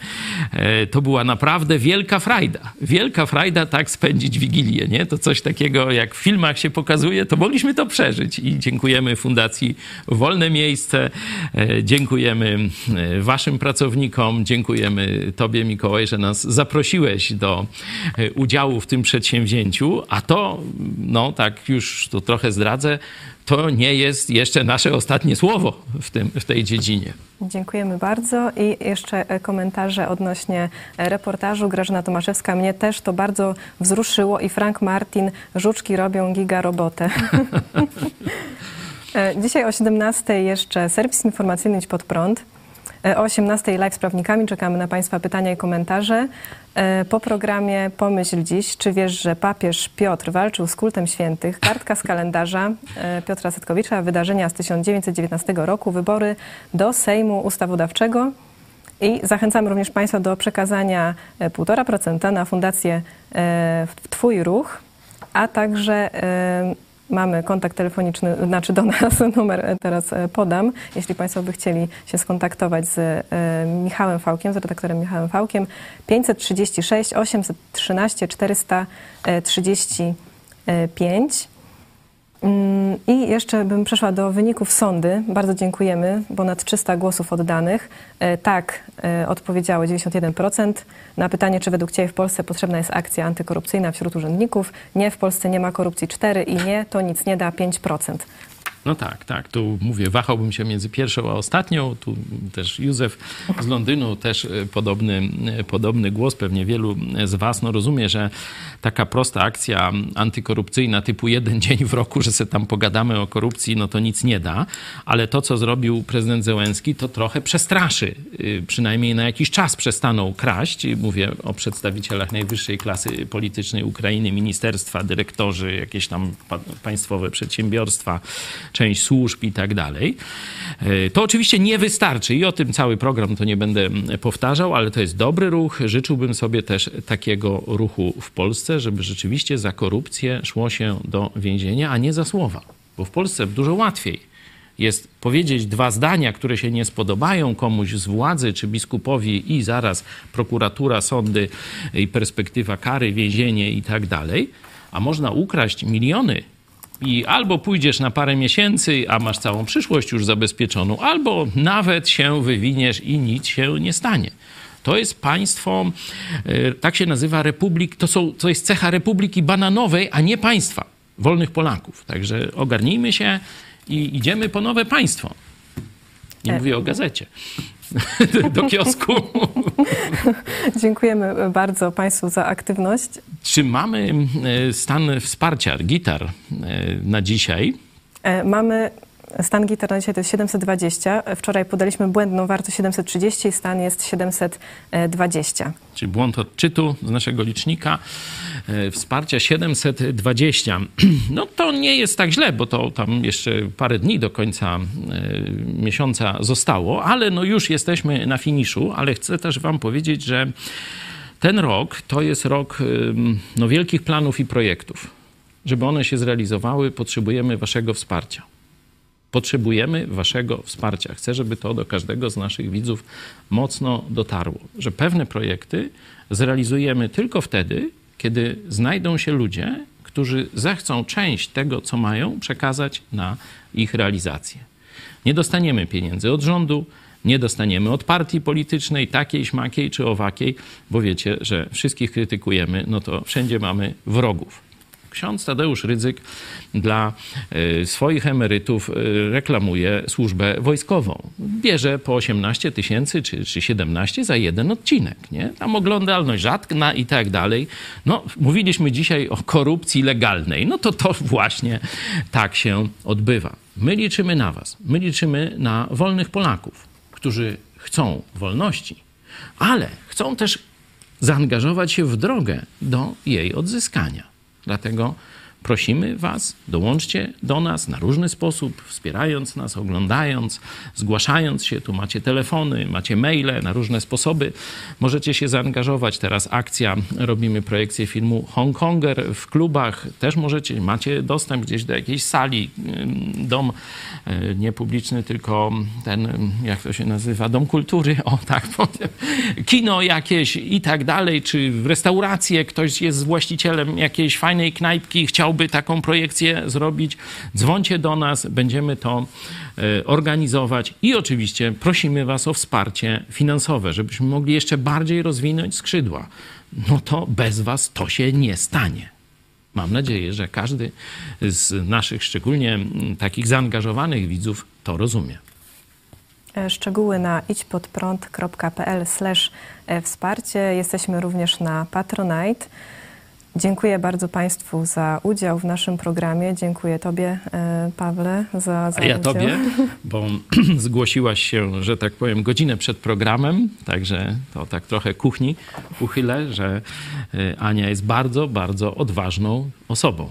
E, To była naprawdę wielka frajda. Wielka frajda tak spędzić Wigilię, nie? To coś takiego, jak w filmach się pokazuje, to mogliśmy to przeżyć i dziękujemy Fundacji Wolne Miejsce, e, dziękujemy e, waszym pracownikom, dziękujemy tobie Mikołaj, że nas zaprosiłeś do e, udziału w tym przedsięwzięciu, a to, no tak już to trochę zdradzę, to nie jest jeszcze nasze ostatnie słowo w, tym, w tej dziedzinie. Dziękujemy bardzo. I jeszcze e, komentarze odnośnie e, reportażu. Grażyna Tomaszewska, mnie też to bardzo wzruszyło i Frank Martin, żuczki robią giga robotę. E, Dzisiaj o 17 jeszcze serwis informacyjny Idź Pod Prąd. E, O 18 live z prawnikami czekamy na Państwa pytania i komentarze. E, Po programie Pomyśl dziś, czy wiesz, że papież Piotr walczył z kultem świętych? Kartka z kalendarza e, Piotra Setkowicza, wydarzenia z 1919 roku, wybory do Sejmu Ustawodawczego. I zachęcamy również Państwa do przekazania e, 1,5% na fundację w Twój Ruch, a także mamy kontakt telefoniczny, znaczy do nas numer teraz e, podam, jeśli Państwo by chcieli się skontaktować z e, Michałem Fałkiem, z redaktorem Michałem Fałkiem, 536 813 435. Mm, I jeszcze bym przeszła do wyników sądy. Bardzo dziękujemy. Ponad 300 głosów oddanych. E, Tak, e, odpowiedziało 91%. Na pytanie, czy według Ciebie w Polsce potrzebna jest akcja antykorupcyjna wśród urzędników. Nie, w Polsce nie ma korupcji 4 i nie, to nic nie da 5%. No tak, tak. Tu mówię, wahałbym się między pierwszą a ostatnią. Tu też Józef z Londynu, też e, podobny, e, podobny głos. Pewnie wielu z Was no, rozumie, że taka prosta akcja antykorupcyjna typu jeden dzień w roku, że sobie tam pogadamy o korupcji, no to nic nie da. Ale to, co zrobił prezydent Zełenski, to trochę przestraszy. Y, Przynajmniej na jakiś czas przestaną kraść. Mówię o przedstawicielach najwyższej klasy politycznej Ukrainy, ministerstwa, dyrektorzy, jakieś tam pa- państwowe przedsiębiorstwa, część służb i tak dalej. E, To oczywiście nie wystarczy i o tym cały program to nie będę powtarzał, ale to jest dobry ruch. Życzyłbym sobie też takiego ruchu w Polsce, żeby rzeczywiście za korupcję szło się do więzienia, a nie za słowa. Bo w Polsce dużo łatwiej jest powiedzieć dwa zdania, które się nie spodobają komuś z władzy czy biskupowi i zaraz prokuratura, sądy i perspektywa kary, więzienie i tak dalej, a można ukraść miliony i albo pójdziesz na parę miesięcy, a masz całą przyszłość już zabezpieczoną, albo nawet się wywiniesz i nic się nie stanie. To jest państwo, e, tak się nazywa republik, to, są, to jest cecha republiki bananowej, a nie państwa, wolnych Polaków. Także ogarnijmy się i idziemy po nowe państwo. Nie E. mówię o gazecie. Do kiosku. Dziękujemy bardzo Państwu za aktywność. Czy mamy e, stan wsparcia gitar e, na dzisiaj? E, Mamy stan gitar na dzisiaj to jest 720. Wczoraj podaliśmy błędną wartość 730 i stan jest 720. Czyli błąd odczytu z naszego licznika. Wsparcia 720. No to nie jest tak źle, bo to tam jeszcze parę dni do końca miesiąca zostało, ale no już jesteśmy na finiszu, ale chcę też wam powiedzieć, że ten rok to jest rok no, wielkich planów i projektów. Żeby one się zrealizowały, potrzebujemy waszego wsparcia. Potrzebujemy waszego wsparcia. Chcę, żeby to do każdego z naszych widzów mocno dotarło, że pewne projekty zrealizujemy tylko wtedy, kiedy znajdą się ludzie, którzy zechcą część tego, co mają, przekazać na ich realizację. Nie dostaniemy pieniędzy od rządu, nie dostaniemy od partii politycznej, takiej, śmakiej czy owakiej, bo wiecie, że wszystkich krytykujemy, no to wszędzie mamy wrogów. Ksiądz Tadeusz Rydzyk dla y, swoich emerytów y, reklamuje służbę wojskową. Bierze po 18 tysięcy czy, czy 17 za jeden odcinek. Nie? Tam oglądalność rzadka i tak dalej. No, mówiliśmy dzisiaj o korupcji legalnej. No to to właśnie tak się odbywa. My liczymy na was. My liczymy na wolnych Polaków, którzy chcą wolności, ale chcą też zaangażować się w drogę do jej odzyskania. Dlatego prosimy Was, dołączcie do nas na różny sposób, wspierając nas, oglądając, zgłaszając się. Tu macie telefony, macie maile na różne sposoby. Możecie się zaangażować. Teraz akcja, robimy projekcję filmu Hongkonger w klubach. Też możecie, macie dostęp gdzieś do jakiejś sali, dom y, nie publiczny, tylko ten, ym, jak to się nazywa, dom kultury, o tak powiem, kino jakieś i tak dalej, czy w restaurację ktoś jest właścicielem jakiejś fajnej knajpki, chciałby taką projekcję zrobić, dzwońcie do nas, będziemy to e, organizować i oczywiście prosimy Was o wsparcie finansowe, żebyśmy mogli jeszcze bardziej rozwinąć skrzydła. No to bez Was to się nie stanie. Mam nadzieję, że każdy z naszych, szczególnie takich zaangażowanych widzów, to rozumie. E, Szczegóły na idźpodprąd.pl e, wsparcie. Jesteśmy również na Patronite. Dziękuję bardzo Państwu za udział w naszym programie. Dziękuję Tobie, e, Pawle, za, za A ja udział. tobie, bo zgłosiłaś się, że tak powiem, godzinę przed programem, także to tak trochę kuchni uchylę, że y, Ania jest bardzo, bardzo odważną osobą.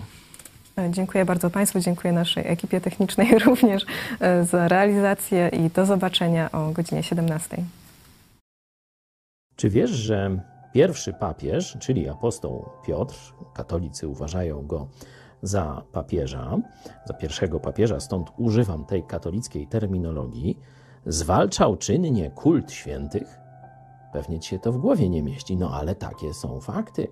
E, Dziękuję bardzo Państwu, dziękuję naszej ekipie technicznej również e, za realizację i do zobaczenia o godzinie 17. Czy wiesz, że pierwszy papież, czyli apostoł Piotr, katolicy uważają go za papieża, za pierwszego papieża, stąd używam tej katolickiej terminologii, zwalczał czynnie kult świętych? Pewnie ci się to w głowie nie mieści, no ale takie są fakty.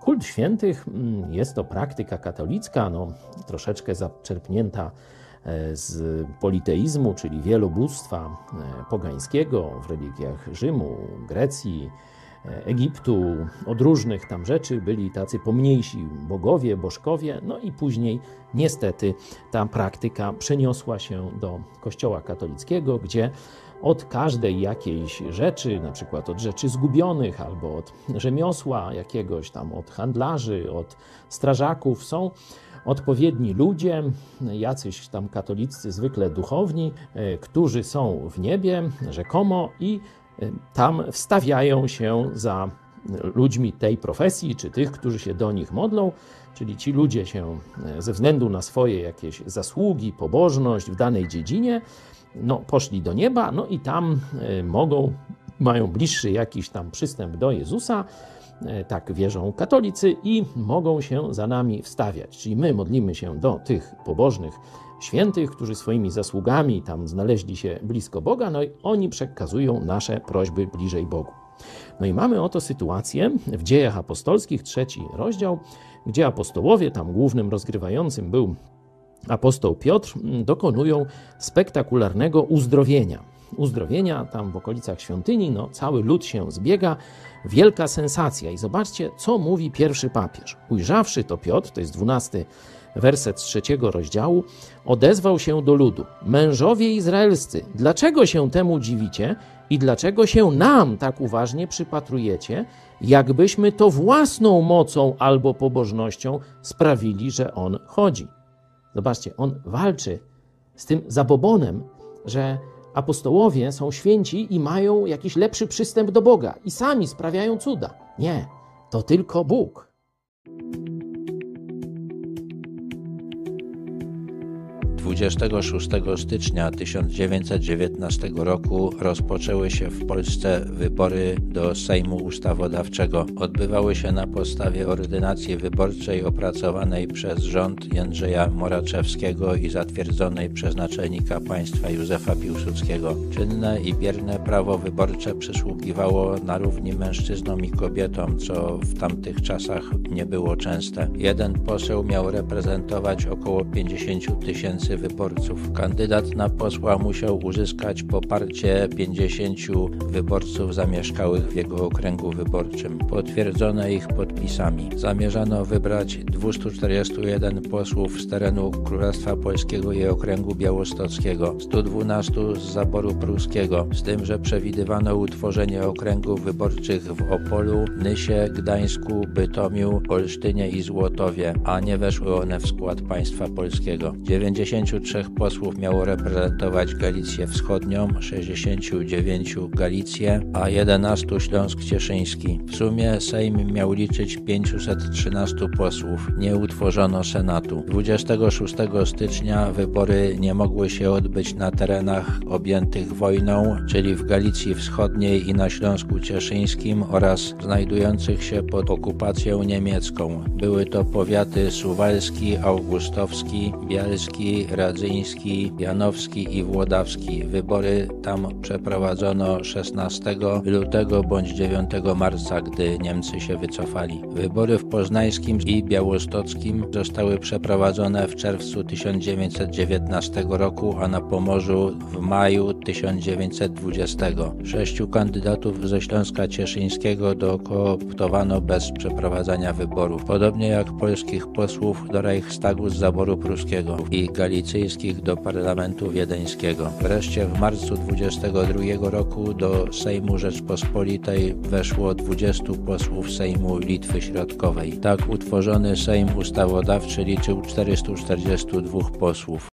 Kult świętych mm, jest to praktyka katolicka, no, troszeczkę zaczerpnięta e, z politeizmu, czyli wielobóstwa e, pogańskiego w religiach Rzymu, Grecji, Egiptu. Od różnych tam rzeczy byli tacy pomniejsi bogowie, bożkowie, no i później niestety ta praktyka przeniosła się do Kościoła katolickiego, gdzie od każdej jakiejś rzeczy, na przykład od rzeczy zgubionych albo od rzemiosła jakiegoś tam, od handlarzy, od strażaków, są odpowiedni ludzie, jacyś tam katolicy, zwykle duchowni, e, którzy są w niebie rzekomo i e, tam wstawiają się za ludźmi tej profesji, czy tych, którzy się do nich modlą, czyli ci ludzie się e, ze względu na swoje jakieś zasługi, pobożność w danej dziedzinie, no, poszli do nieba, no i tam e, mogą, mają bliższy jakiś tam przystęp do Jezusa, e, tak wierzą katolicy, i mogą się za nami wstawiać. Czyli my modlimy się do tych pobożnych świętych, którzy swoimi zasługami tam znaleźli się blisko Boga, no i oni przekazują nasze prośby bliżej Bogu. No i mamy oto sytuację w dziejach apostolskich, trzeci rozdział, gdzie apostołowie, tam głównym rozgrywającym był apostoł Piotr, dokonują spektakularnego uzdrowienia. Uzdrowienia tam w okolicach świątyni, no cały lud się zbiega, wielka sensacja. I zobaczcie, co mówi pierwszy papież. Ujrzawszy to Piotr, to jest dwunasty werset trzeciego rozdziału, odezwał się do ludu: Mężowie izraelscy, dlaczego się temu dziwicie i dlaczego się nam tak uważnie przypatrujecie, jakbyśmy to własną mocą albo pobożnością sprawili, że on chodzi? Zobaczcie, on walczy z tym zabobonem, że apostołowie są święci i mają jakiś lepszy przystęp do Boga i sami sprawiają cuda. Nie, to tylko Bóg. 26 stycznia 1919 roku rozpoczęły się w Polsce wybory do Sejmu Ustawodawczego. Odbywały się na podstawie ordynacji wyborczej opracowanej przez rząd Jędrzeja Moraczewskiego i zatwierdzonej przez naczelnika państwa Józefa Piłsudskiego. Czynne i bierne prawo wyborcze przysługiwało na równi mężczyznom i kobietom, co w tamtych czasach nie było częste. Jeden poseł miał reprezentować około 50 tysięcy wyborców. Kandydat na posła musiał uzyskać poparcie 50 wyborców zamieszkałych w jego okręgu wyborczym, potwierdzone ich podpisami. Zamierzano wybrać 241 posłów z terenu Królestwa Polskiego i okręgu białostockiego, 112 z zaboru pruskiego, z tym, że przewidywano utworzenie okręgów wyborczych w Opolu, Nysie, Gdańsku, Bytomiu, Olsztynie i Złotowie, a nie weszły one w skład państwa polskiego. 93 posłów miało reprezentować Galicję Wschodnią, 69 Galicję, a 11 Śląsk Cieszyński. W sumie Sejm miał liczyć 513 posłów. Nie utworzono Senatu. 26 stycznia wybory nie mogły się odbyć na terenach objętych wojną, czyli w Galicji Wschodniej i na Śląsku Cieszyńskim oraz znajdujących się pod okupacją niemiecką. Były to powiaty suwalski, augustowski, bielski, Radzyński, Janowski i Włodawski. Wybory tam przeprowadzono 16 lutego bądź 9 marca, gdy Niemcy się wycofali. Wybory w Poznańskim i Białostockim zostały przeprowadzone w czerwcu 1919 roku, a na Pomorzu w maju 1920. Sześciu kandydatów ze Śląska Cieszyńskiego dokooptowano bez przeprowadzania wyborów, podobnie jak polskich posłów do Reichstagu z zaboru pruskiego i Galicji galicyjskich do parlamentu wiedeńskiego. Wreszcie w marcu 22 roku do Sejmu Rzeczpospolitej weszło 20 posłów Sejmu Litwy Środkowej. Tak utworzony Sejm Ustawodawczy liczył 442 posłów.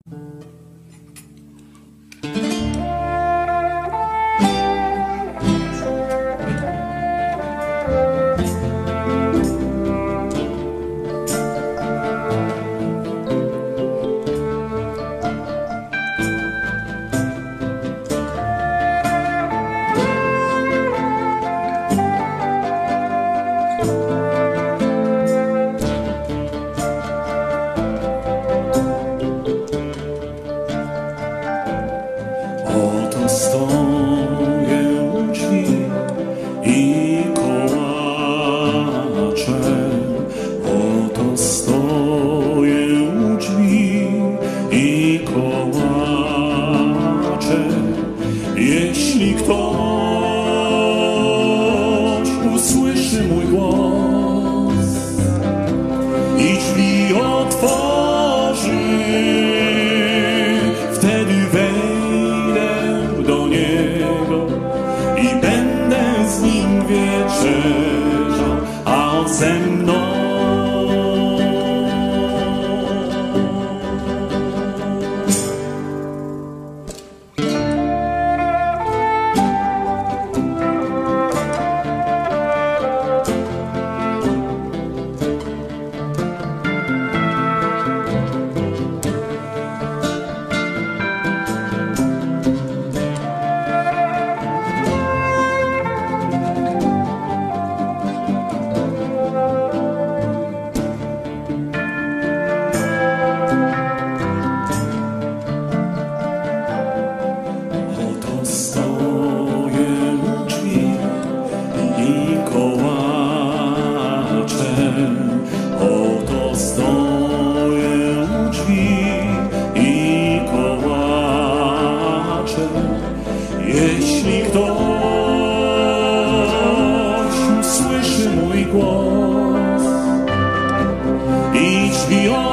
the only